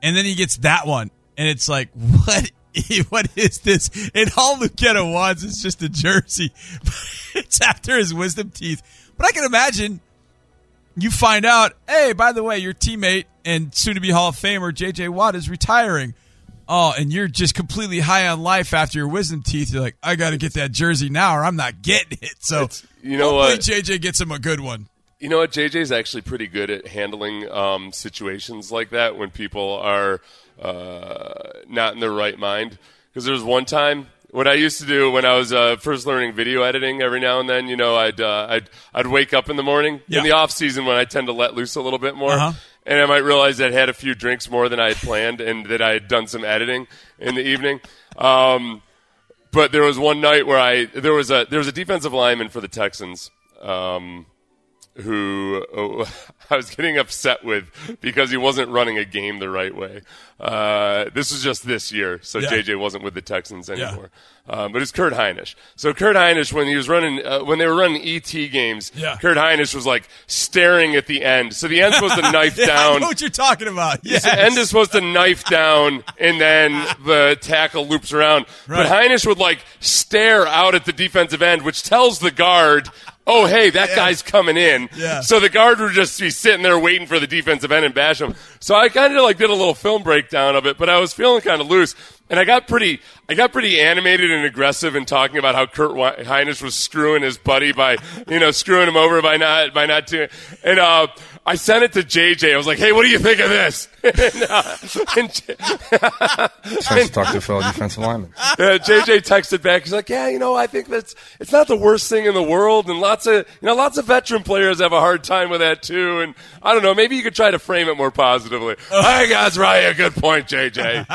And then he gets that one, and it's like, <laughs> what? <laughs> What is this? And all Luketa wants is just a jersey. <laughs> it's after his wisdom teeth. But I can imagine you find out, hey, by the way, your teammate and soon to be Hall of Famer JJ Watt is retiring. Oh, and you're just completely high on life after your wisdom teeth. You're like, I got to get that jersey now, or I'm not getting it. So, you know hopefully what? JJ gets him a good one. You know what? JJ's actually pretty good at handling um, situations like that when people are uh, not in their right mind. Because there was one time what I used to do when I was uh, first learning video editing. Every now and then, you know, I'd uh, I'd I'd wake up in the morning Yeah. in the off season when I tend to let loose a little bit more. Uh-huh. And I might realize I'd had a few drinks more than I had planned, and that I had done some editing in the evening. Um, but there was one night where I there was a there was a defensive lineman for the Texans um, who oh, <laughs> I was getting upset with because he wasn't running a game the right way. Uh, this was just this year, so Yeah. JJ wasn't with the Texans anymore. Um, but it's Kurt Hinish. So Kurt Hinish, when he was running, uh, when they were running ET games, Yeah. Kurt Hinish was like staring at the end. So the end's supposed to <laughs> knife Yeah, I down. know what you're talking about. Yes. The end is supposed to knife down, and then the tackle loops around. Right. But Hinish would like stare out at the defensive end, which tells the guard, "Oh, hey, that guy's coming in." Yeah. So the guard would just be sitting there waiting for the defensive end and bash him. So I kind of like did a little film breakdown of it, but I was feeling kind of loose, and I got pretty, I got pretty animated and aggressive in talking about how Kurt Hinish was screwing his buddy by, you know, screwing him over by not, by not doing. And uh, I sent it to JJ. I was like, "Hey, what do you think of this?" <laughs> and, uh, and, to talk to a fellow defensive lineman. Yeah, JJ texted back. He's like, "Yeah, you know, I think that's it's not the worst thing in the world, and lots of you know, lots of veteran players have a hard time with that too. And I don't know, maybe you could try to frame it more positively. I think that's right. A good point, JJ.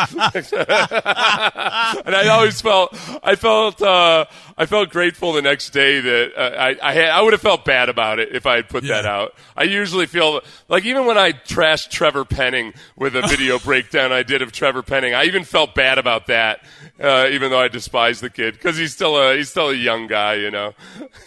<laughs> and I always felt, I felt, uh, I felt grateful the next day that uh, I, I had, I would have felt bad about it if I had put that out. I usually feel like even when I trashed Trevor Penning with a video <laughs> breakdown I did of Trevor Penning, I even felt bad about that, uh, even though I despise the kid because he's still a he's still a young guy, you know.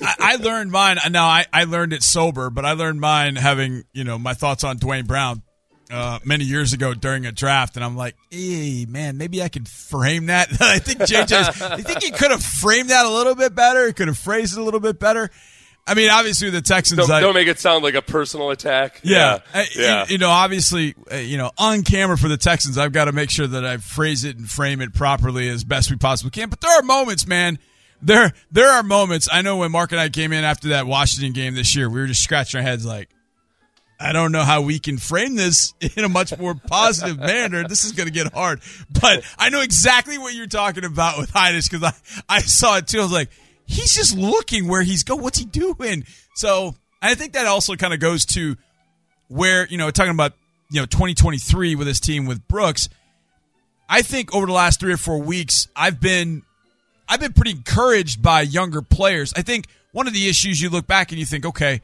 I, I learned mine. Now I, I learned it sober, but I learned mine having you know my thoughts on Duane Brown uh, many years ago during a draft, and I'm like, hey man, maybe I could frame that. <laughs> I think JJ's. I think he could have framed that a little bit better. He could have phrased it a little bit better. I mean, obviously the Texans. Don't, I, don't make it sound like a personal attack. yeah, yeah. Uh, yeah. You, know, obviously, uh, you know, on camera for the Texans, I've got to make sure that I phrase it and frame it properly as best we possibly can. But there are moments, man. There, there are moments. I know when Mark and I came in after that Washington game this year, we were just scratching our heads like, I don't know how we can frame this <laughs> in a much more positive <laughs> manner. This is going to get hard. But I know exactly what you're talking about with Hinish because I, I saw it too. I was like, he's just looking where he's going. What's he doing? So I think that also kind of goes to where, you know, talking about, you know, 2023 with his team with Brooks. I think over the last three or four weeks, I've been, I've been pretty encouraged by younger players. I think one of the issues you look back and you think, okay,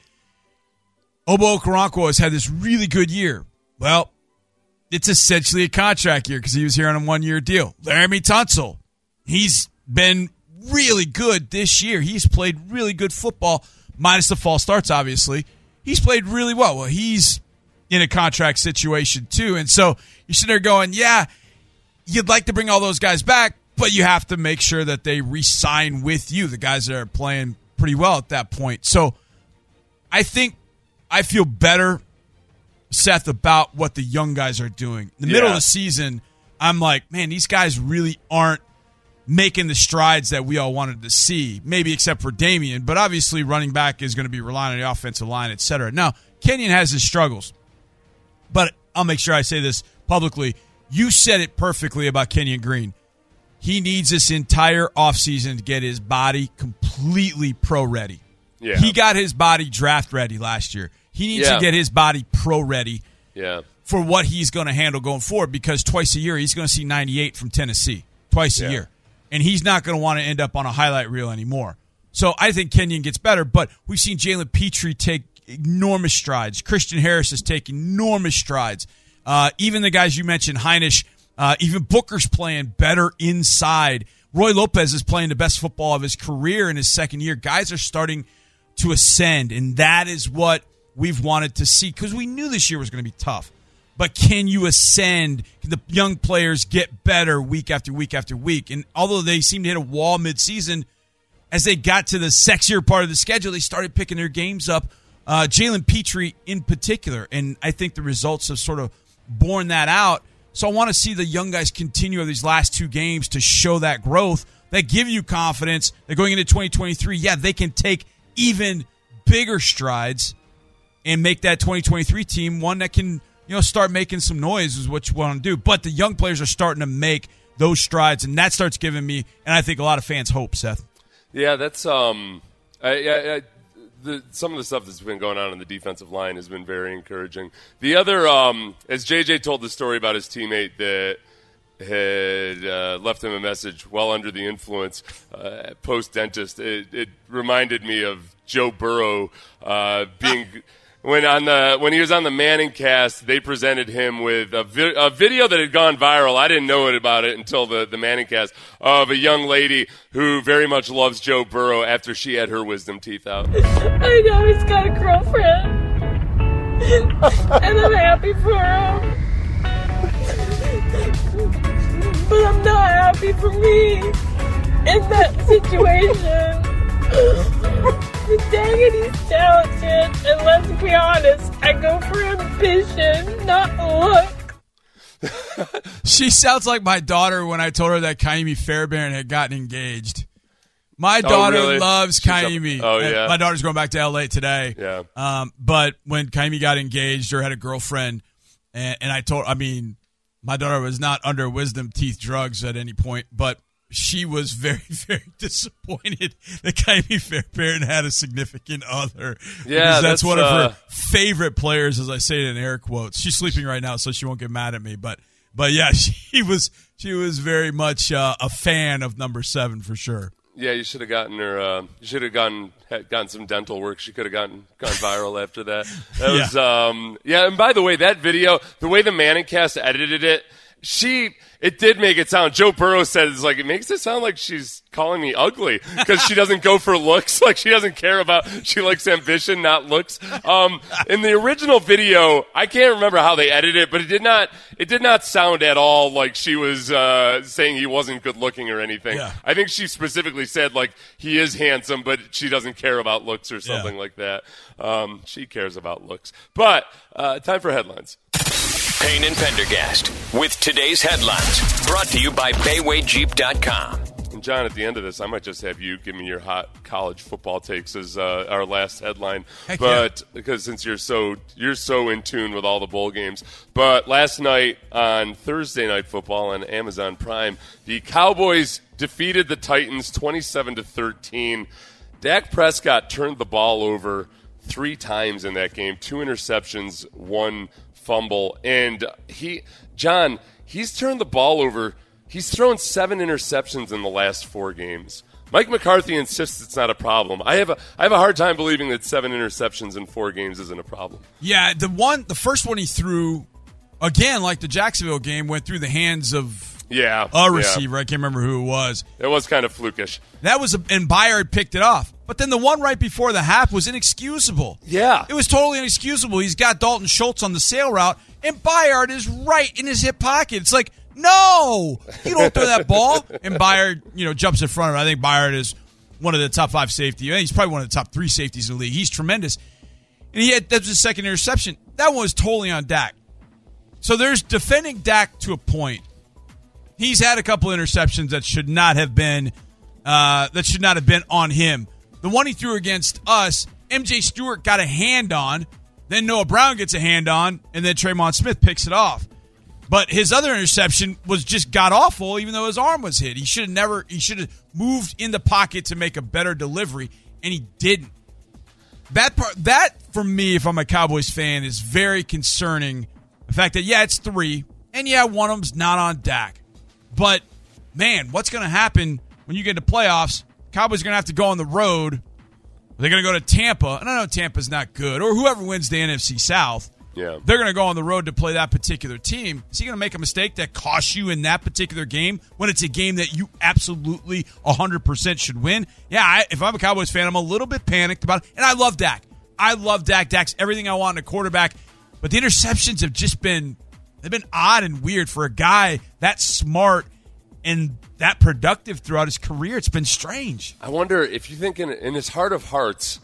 Obo Okoronkwo has had this really good year. Well, it's essentially a contract year because he was here on a one year deal. Laremy Tunsil, he's been really good this year. He's played really good football, minus the false starts, obviously. He's played really well. Well, he's in a contract situation too. And so you're sitting there going, yeah, you'd like to bring all those guys back, but you have to make sure that they re sign with you, the guys that are playing pretty well at that point. So I think I feel better, Seth, about what the young guys are doing. In the middle of the season, I'm like, man, these guys really aren't making the strides that we all wanted to see, maybe except for Dameon. But obviously, running back is going to be relying on the offensive line, et cetera. Now, Kenyon has his struggles, but I'll make sure I say this publicly. You said it perfectly about Kenyon Green. He needs this entire offseason to get his body completely pro ready. Yeah. He got his body draft ready last year. He needs Yeah. to get his body pro ready Yeah. for what he's going to handle going forward because twice a year he's going to see 98 from Tennessee twice Yeah. a year. And he's not going to want to end up on a highlight reel anymore. So I think Kenyon gets better, but we've seen Jalen Pitre take enormous strides. Christian Harris has taken enormous strides. Uh, even the guys you mentioned, Hinish, uh, even Booker's playing better inside. Roy Lopez is playing the best football of his career in his second year. Guys are starting to ascend, and that is what we've wanted to see because we knew this year was going to be tough. But can you ascend? Can the young players get better week after week after week? And although they seem to hit a wall midseason, as they got to the sexier part of the schedule, they started picking their games up. Uh, Jalen Pitre in particular, and I think the results have sort of borne that out. So I want to see the young guys continue these last two games to show that growth that give you confidence that going into 2023, yeah, they can take even bigger strides and make that 2023 team one that can you know start making some noise is what you want to do. But the young players are starting to make those strides, and that starts giving me and I think a lot of fans hope. Seth. Yeah, that's um, I, I, I, the, some of the stuff that's been going on in the defensive line has been very encouraging. The other, um, as JJ told the story about his teammate that had uh, left him a message while under the influence uh, post dentist, it, it reminded me of Joe Burrow uh, being. <laughs> When on the when he was on the Manning cast, they presented him with a, vi- a video that had gone viral. I didn't know it about it until the the Manning cast of a young lady who very much loves Joe Burrow after she had her wisdom teeth out. <laughs> I know he's got a girlfriend. and I'm happy for him. But I'm not happy for me in that situation. Dang it, he's talented. And let's be honest, I go for ambition, not look. <laughs> She sounds like my daughter when I told her that Kaimi Fairbairn had gotten engaged. My Oh, daughter really? loves She's Kaimi. oh, yeah. My daughter's going back to LA today. Yeah. Um, but when Kaimi got engaged or had a girlfriend, and, and I told, I mean, my daughter was not under wisdom teeth drugs at any point, but she was very, <laughs> very disappointed that Kylie Fairbairn had a significant other. Yeah, that's, that's, one of uh, her favorite players, as I say it in air quotes. She's sleeping right now, so she won't get mad at me. But, but yeah, <laughs> she was she was very much uh, a fan of number seven for sure. Yeah, you should have gotten her. Uh, you should have gotten had gotten some dental work. She could have gotten gone viral <laughs> after that. That was um, yeah. And by the way, that video, the way the Manning cast edited it, she it did make it sound. Joe Burrow said it's like it makes it sound like she's calling me ugly because she doesn't go for looks. <laughs> Like she doesn't care about. She likes ambition, not looks. Um, in the original video, I can't remember how they edited it, but it did not. It did not sound at all like she was uh, saying he wasn't good looking or anything. Yeah. I think she specifically said like he is handsome, but she doesn't care about looks or something like that. Um, she cares about looks. But uh, time for headlines. Payne and Pendergast with today's headlines brought to you by BaywayJeep.com. And John, at the end of this, I might just have you give me your hot college football takes as uh, our last headline. Heck but because since you're so you're so in tune with all the bowl games. But last night on Thursday night football on Amazon Prime, the Cowboys defeated the Titans 27 to 13. Dak Prescott turned the ball over three times in that game, two interceptions, one fumble, and he John, he's turned the ball over. He's thrown seven interceptions in the last four games. Mike McCarthy insists it's not a problem. I have a I have a hard time believing that seven interceptions in four games isn't a problem. Yeah, the one, the first one he threw, again, like the Jacksonville game, went through the hands of Yeah, a yeah. receiver. I can't remember who it was. It was kind of flukish. That was, a, and Byard picked it off. But then the one right before the half was inexcusable. Yeah. It was totally inexcusable. He's got Dalton Schultz on the sail route, and Byard is right in his hip pocket. It's like, no, you don't throw that ball. <laughs> And Byard, you know, jumps in front of it. I think Byard is one of the top five safety. He's probably one of the top three safeties in the league. He's tremendous. And he had that was his second interception. That one was totally on Dak. So there's defending Dak to a point. He's had a couple interceptions that should not have been uh, that should not have been on him. The one he threw against us, MJ Stewart got a hand on, then Noah Brown gets a hand on, and then Tremon Smith picks it off. But his other interception was just god awful, even though his arm was hit. He should have never. He should have moved in the pocket to make a better delivery, and he didn't. That part, that for me, if I'm a Cowboys fan, is very concerning. The fact that yeah, it's three, and yeah, one of them's not on Dak, but man, what's going to happen when you get to playoffs? Cowboys are going to have to go on the road. They're going to go to Tampa, and I know Tampa's not good, or whoever wins the NFC South. Yeah. They're going to go on the road to play that particular team. Is he going to make a mistake that costs you in that particular game when it's a game that you absolutely 100% should win? Yeah, I, if I'm a Cowboys fan, I'm a little bit panicked about it. And I love Dak. I love Dak. Dak's everything I want in a quarterback. But the interceptions have just been they've been odd and weird for a guy that smart and that productive throughout his career. It's been strange. I wonder if you think in, in his heart of hearts,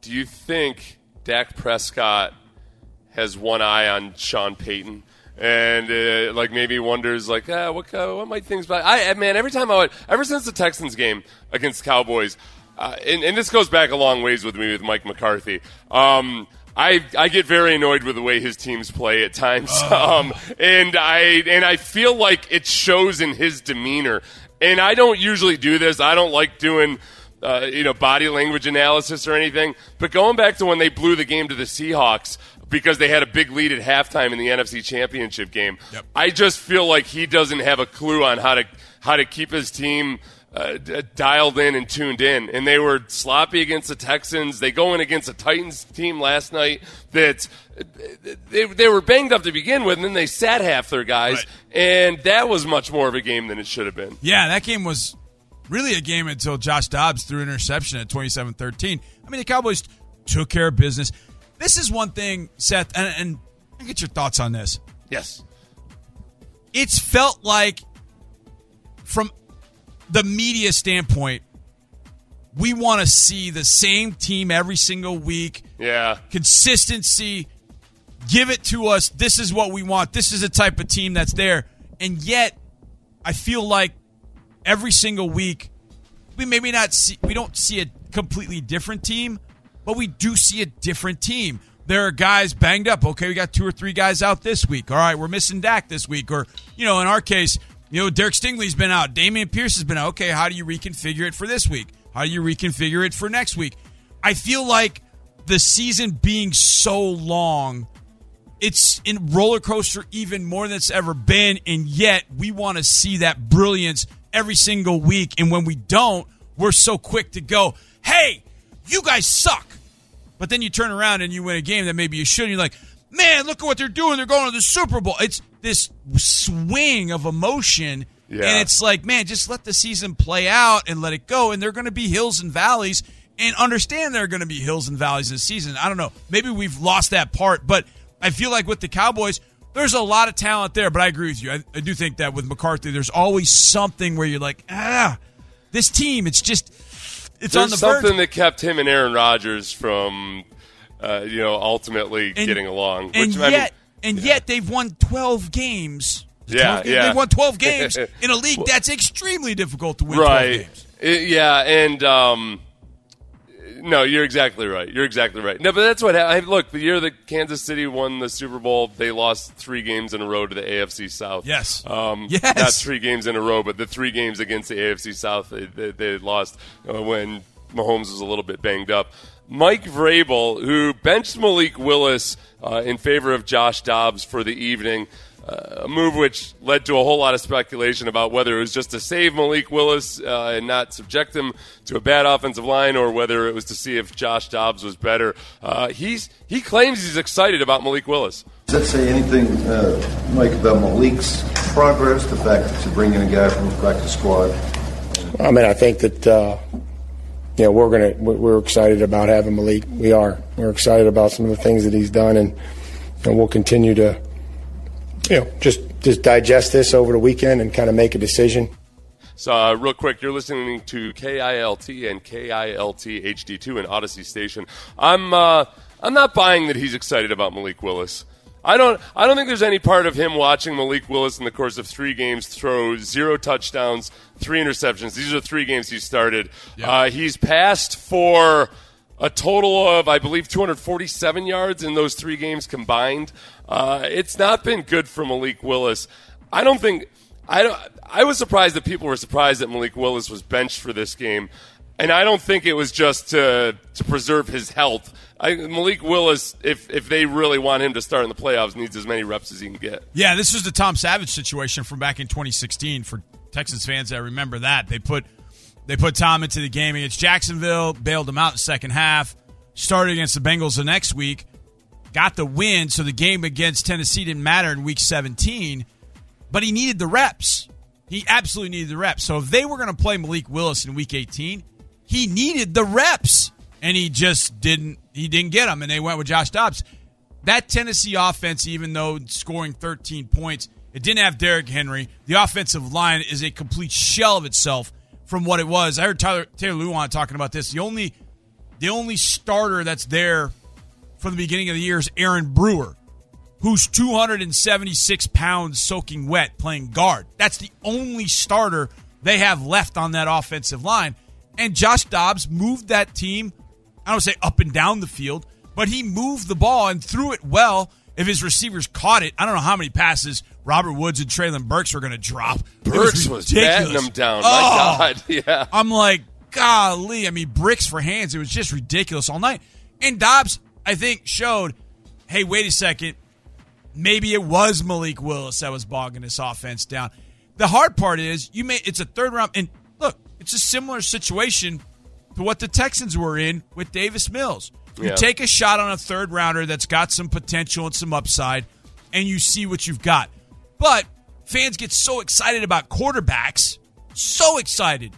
do you think Dak Prescott has one eye on Sean Payton? And uh, like maybe wonders like ah, what co- what might things be? I man, every time I would, ever since the Texans game against Cowboys, uh, and, and this goes back a long ways with me with Mike McCarthy. Um, I I get very annoyed with the way his teams play at times, <laughs> um, and I and I feel like it shows in his demeanor. And I don't usually do this. I don't like doing. Uh, you know, body language analysis or anything. But going back to when they blew the game to the Seahawks because they had a big lead at halftime in the NFC Championship game, I just feel like he doesn't have a clue on how to how to keep his team uh, d- dialed in and tuned in. And they were sloppy against the Texans. They go in against a Titans team last night that they, they were banged up to begin with, and then they sat half their guys, and that was much more of a game than it should have been. Yeah, that game was really a game until Josh Dobbs threw an interception at 27 13. I mean, the Cowboys took care of business. This is one thing, Seth, and, and I get your thoughts on this. Yes. It's felt like, from the media standpoint, we want to see the same team every single week. Yeah. Consistency. Give it to us. This is what we want. This is the type of team that's there. And yet, I feel like every single week, we maybe not see, we don't see a completely different team, but we do see a different team. there are guys banged up. Okay, we got two or three guys out this week. All right, we're missing Dak this week. Or, you know, in our case, you know, Derek Stingley's been out. Dameon Pierce has been out. Okay, how do you reconfigure it for this week? How do you reconfigure it for next week? I feel like the season being so long, it's in roller coaster even more than it's ever been, and yet we want to see that brilliance every single week. And when we don't, we're so quick to go, hey, you guys suck. But then you turn around and you win a game that maybe you should. And you're like, man, look at what they're doing. They're going to the Super Bowl. It's this swing of emotion. Yeah. And it's like, man, just let the season play out and let it go. And there are going to be hills and valleys. And understand there are going to be hills and valleys this season. I don't know. Maybe we've lost that part. But I feel like with the Cowboys, there's a lot of talent there. But I agree with you. I, I do think that with McCarthy, there's always something where you're like, ah, this team, it's just, it's There's on the verge. something that kept him and Aaron Rodgers from, uh, you know, ultimately And- getting along. and which, I mean, and yet they've won 12 games. Yeah, 12 games? yeah. They've won 12 games <laughs> in a league that's extremely difficult to win 12 right? games. I- yeah, and um, no, you're exactly right. You're exactly right. No, but that's what happened. Look, the year that Kansas City won the Super Bowl, they lost three games in a row to the AFC South. Yes. um, Yes. not three games in a row, but the three games against the AFC South they, they, they lost uh, when Mahomes was a little bit banged up. Mike Vrabel, who benched Malik Willis uh, in favor of Josh Dobbs for the evening, uh, a move which led to a whole lot of speculation about whether it was just to save Malik Willis uh, and not subject him to a bad offensive line, or whether it was to see if Josh Dobbs was better. Uh, he's he claims he's excited about Malik Willis. Does that say anything, uh, Mike, about Malik's progress? The fact that you're bringing a guy from the practice squad? I mean, I think that uh, you know we're gonna we're excited about having Malik. We are. We're excited about some of the things that he's done, and and we'll continue to you know just just digest this over the weekend and kind of make a decision. So, uh, real quick, you're listening to KILT and KILT HD2 and Audacy Station. I'm uh, I'm not buying that he's excited about Malik Willis. I don't I don't think there's any part of him watching Malik Willis in the course of three games throw zero touchdowns, three interceptions. These are three games he started. Uh, he's passed for a total of, I believe, 247 yards in those three games combined. Uh, it's not been good for Malik Willis. I don't think. I don't. I was surprised that people were surprised that Malik Willis was benched for this game, and I don't think it was just to to preserve his health. I, Malik Willis, if if they really want him to start in the playoffs, needs as many reps as he can get. Yeah, this was the Tom Savage situation from back in 2016 for Texans fans that remember that. They put they put Tom into the game against Jacksonville, bailed him out in the second half, started against the Bengals the next week, got the win, so the game against Tennessee didn't matter in week 17, but he needed the reps. He absolutely needed the reps. So if they were going to play Malik Willis in week 18, he needed the reps and he just didn't he didn't get them and they went with Josh Dobbs. That Tennessee offense even though scoring 13 points, it didn't have Derrick Henry. The offensive line is a complete shell of itself from what it was. I heard Tyler Taylor Lewan talking about this. The only the only starter that's there from the beginning of the year is Aaron Brewer, who's 276 pounds soaking wet playing guard. That's the only starter they have left on that offensive line. And Josh Dobbs moved that team, I don't say up and down the field, but he moved the ball and threw it well. If his receivers caught it, I don't know how many passes Robert Woods and Treylon Burks were going to drop. It Burks was ridiculous. batting him down. Oh! My God, <laughs> yeah. I'm like, golly. I mean, bricks for hands. It was just ridiculous all night. And Dobbs, I think, showed, hey, wait a second. Maybe it was Malik Willis that was bogging this offense down. The hard part is you may it's a third round and look, it's a similar situation to what the Texans were in with Davis Mills. You Yeah. take a shot on a third rounder that's got some potential and some upside, and you see what you've got. But fans get so excited about quarterbacks, so excited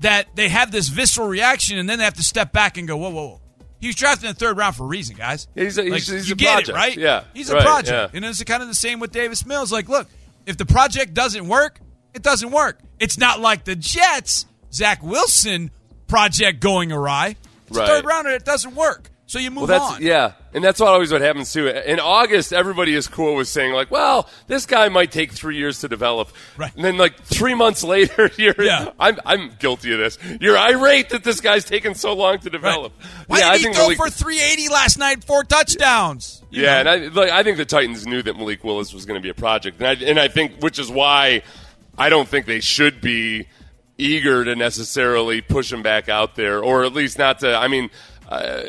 that they have this visceral reaction, and then they have to step back and go, "Whoa, whoa, whoa!" He was drafted in the third round for a reason, guys. He's a- he's- Like, he's you a get project. it, right? Yeah, he's a right, project, yeah. and it's kind of the same with Davis Mills. Like, look, if the project doesn't work, it doesn't work. It's not like the Jets, Zach Wilson project going awry. It's Right. third rounder. It doesn't work. So you move well, that's, on. Yeah, and that's what always what happens too. In August, everybody is cool with saying like, "Well, this guy might take three years to develop," right? And then like three months later, <laughs> you're Yeah. I'm I'm guilty of this. You're irate that this guy's taking so long to develop. Why yeah, did I he throw Malik- for 380 last night, four touchdowns? Yeah, know? and I like I think the Titans knew that Malik Willis was going to be a project, and I and I think which is why I don't think they should be eager to necessarily push him back out there, or at least not to. I mean. Uh,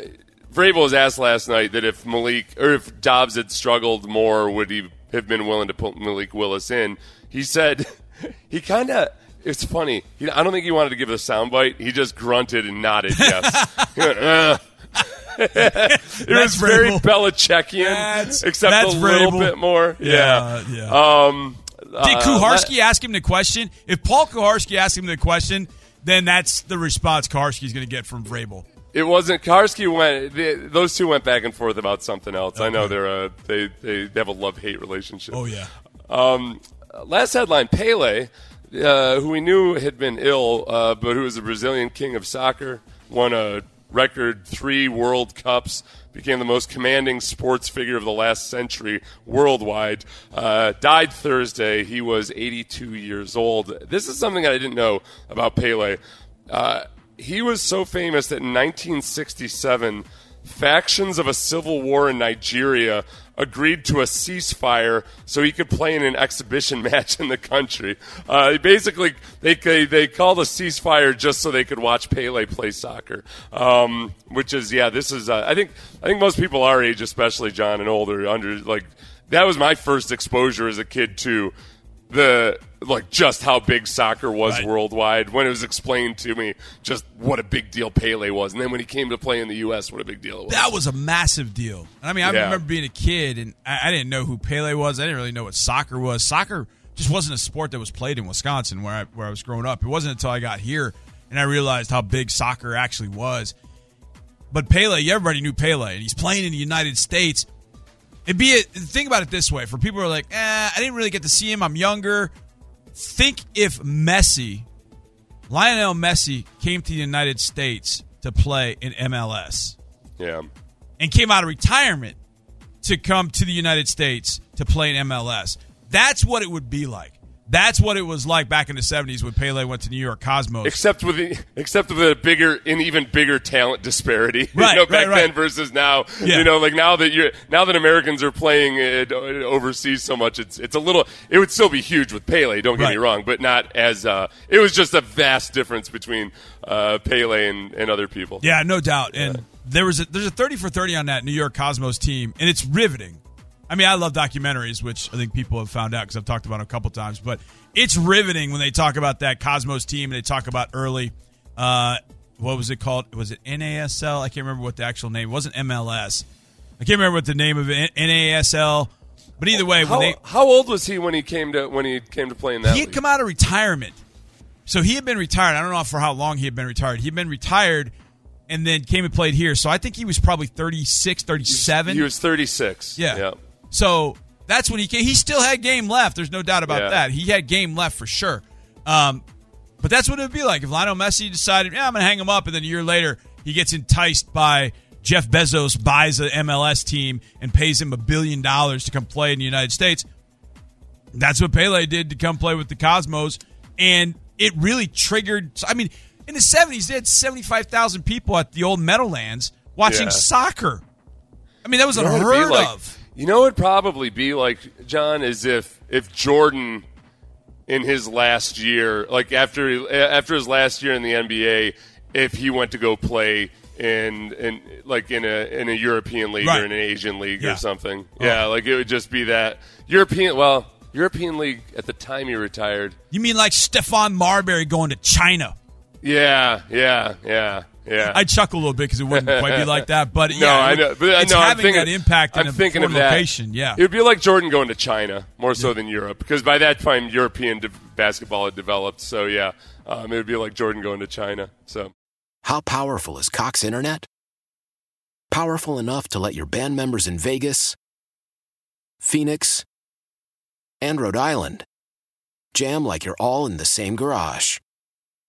Vrabel was asked last night that if Malik or if Dobbs had struggled more, would he have been willing to put Malik Willis in? He said <laughs> he kind of. It's funny. He, I don't think he wanted to give it a soundbite. He just grunted and nodded yes. <laughs> Went, "Uh." <laughs> it was very. Belichickian, That's- except that's a little Vrabel. bit more. Yeah, Yeah, yeah. Um, Did uh, ask him the question? If Paul Kuharsky asked him the question, then that's the response Kuharsky's going to get from Vrabel. It wasn't Karski went. They, those two went back and forth about something else. I know they're a, they, they they have a love hate relationship. Oh yeah. Um, last headline: Pele, uh, who we knew had been ill, uh, but who was a Brazilian king of soccer, won a record three World Cups, became the most commanding sports figure of the last century worldwide. Uh, died Thursday. He was 82 years old. This is something I didn't know about Pele. Uh, he was so famous that in 1967, factions of a civil war in Nigeria agreed to a ceasefire so he could play in an exhibition <laughs> match in the country. Uh, basically, they, they they called a ceasefire just so they could watch Pele play soccer. Um, which is yeah, this is uh, I think I think most people our age, especially John and older, under like that was my first exposure as a kid to the like just how big soccer was Right. worldwide when it was explained to me just what a big deal Pele was and then when he came to play in the US what a big deal it was. That was a massive deal. I mean, I Yeah. remember being a kid and I, I didn't know who Pele was. I didn't really know what soccer was. Soccer just wasn't a sport that was played in Wisconsin where I, where I was growing up. It wasn't until I got here and I realized how big soccer actually was. But Pele, everybody knew Pele, and he's playing in the United States. It'd be a, think about it this way: for people who are like, eh, I didn't really get to see him. I'm younger. Think if Messi, Lionel Messi, came to the United States to play in MLS yeah. and came out of retirement to come to the United States to play in MLS. That's what it would be like. That's what it was like back in the '70s when Pele went to New York Cosmos. Except with the, except with a bigger, an even bigger talent disparity. <laughs> Right, you know, back right, right. then versus now. Yeah. You know, like now that you're now that Americans are playing it overseas so much, it's it's a little. It would still be huge with Pele. Don't get me wrong, but not as. Uh, it was just a vast difference between uh, Pele and, and other people. Yeah, no doubt. And there was a, there's a 30 for 30 on that New York Cosmos team, and it's riveting. I mean, I love documentaries, which I think people have found out because I've talked about it a couple times. But it's riveting when they talk about that Cosmos team. and They talk about early, uh, what was it called? Was it NASL? I can't remember what the actual name. It wasn't MLS. I can't remember what the name of it. NASL. But either way, How, they how old was he when he came to when he came to play in that? he had league? come out of retirement. So he had been retired. I don't know for how long he had been retired. He had been retired and then came and played here. So I think he was probably 36, 37. He was 36. Yeah. yeah. So that's when he came. He still had game left. There's no doubt about Yeah. that. He had game left for sure. Um, but that's what it would be like if Lionel Messi decided, yeah, I'm going to hang him up, and then a year later he gets enticed by Jeff Bezos, buys an MLS team, and pays him a billion dollars to come play in the United States. That's what Pele did to come play with the Cosmos, and it really triggered. I mean, in the '70s, they had 75,000 people at the old Meadowlands watching Yeah. soccer. I mean, that was You know what unheard like? of. You know, it'd probably be like John is if if Jordan in his last year, like after after his last year in the NBA, if he went to go play in in like in a in a European league Right. or in an Asian league Yeah. or something. Oh. Yeah, like it would just be that European. Well, European league at the time he retired. You mean like Stephon Marbury going to China? Yeah, yeah, yeah, yeah. I chuckle a little bit because it wouldn't quite be <laughs> like that, but no, yeah, I know. But I it's know, I'm having thinking, that impact in I'm a thinking of foreign that. location. Yeah, it would be like Jordan going to China more so than Europe because by that time European de- basketball had developed. So yeah, um, it would be like Jordan going to China. So How powerful is Cox Internet? Powerful enough to let your band members in Vegas, Phoenix, and Rhode Island jam like you're all in the same garage.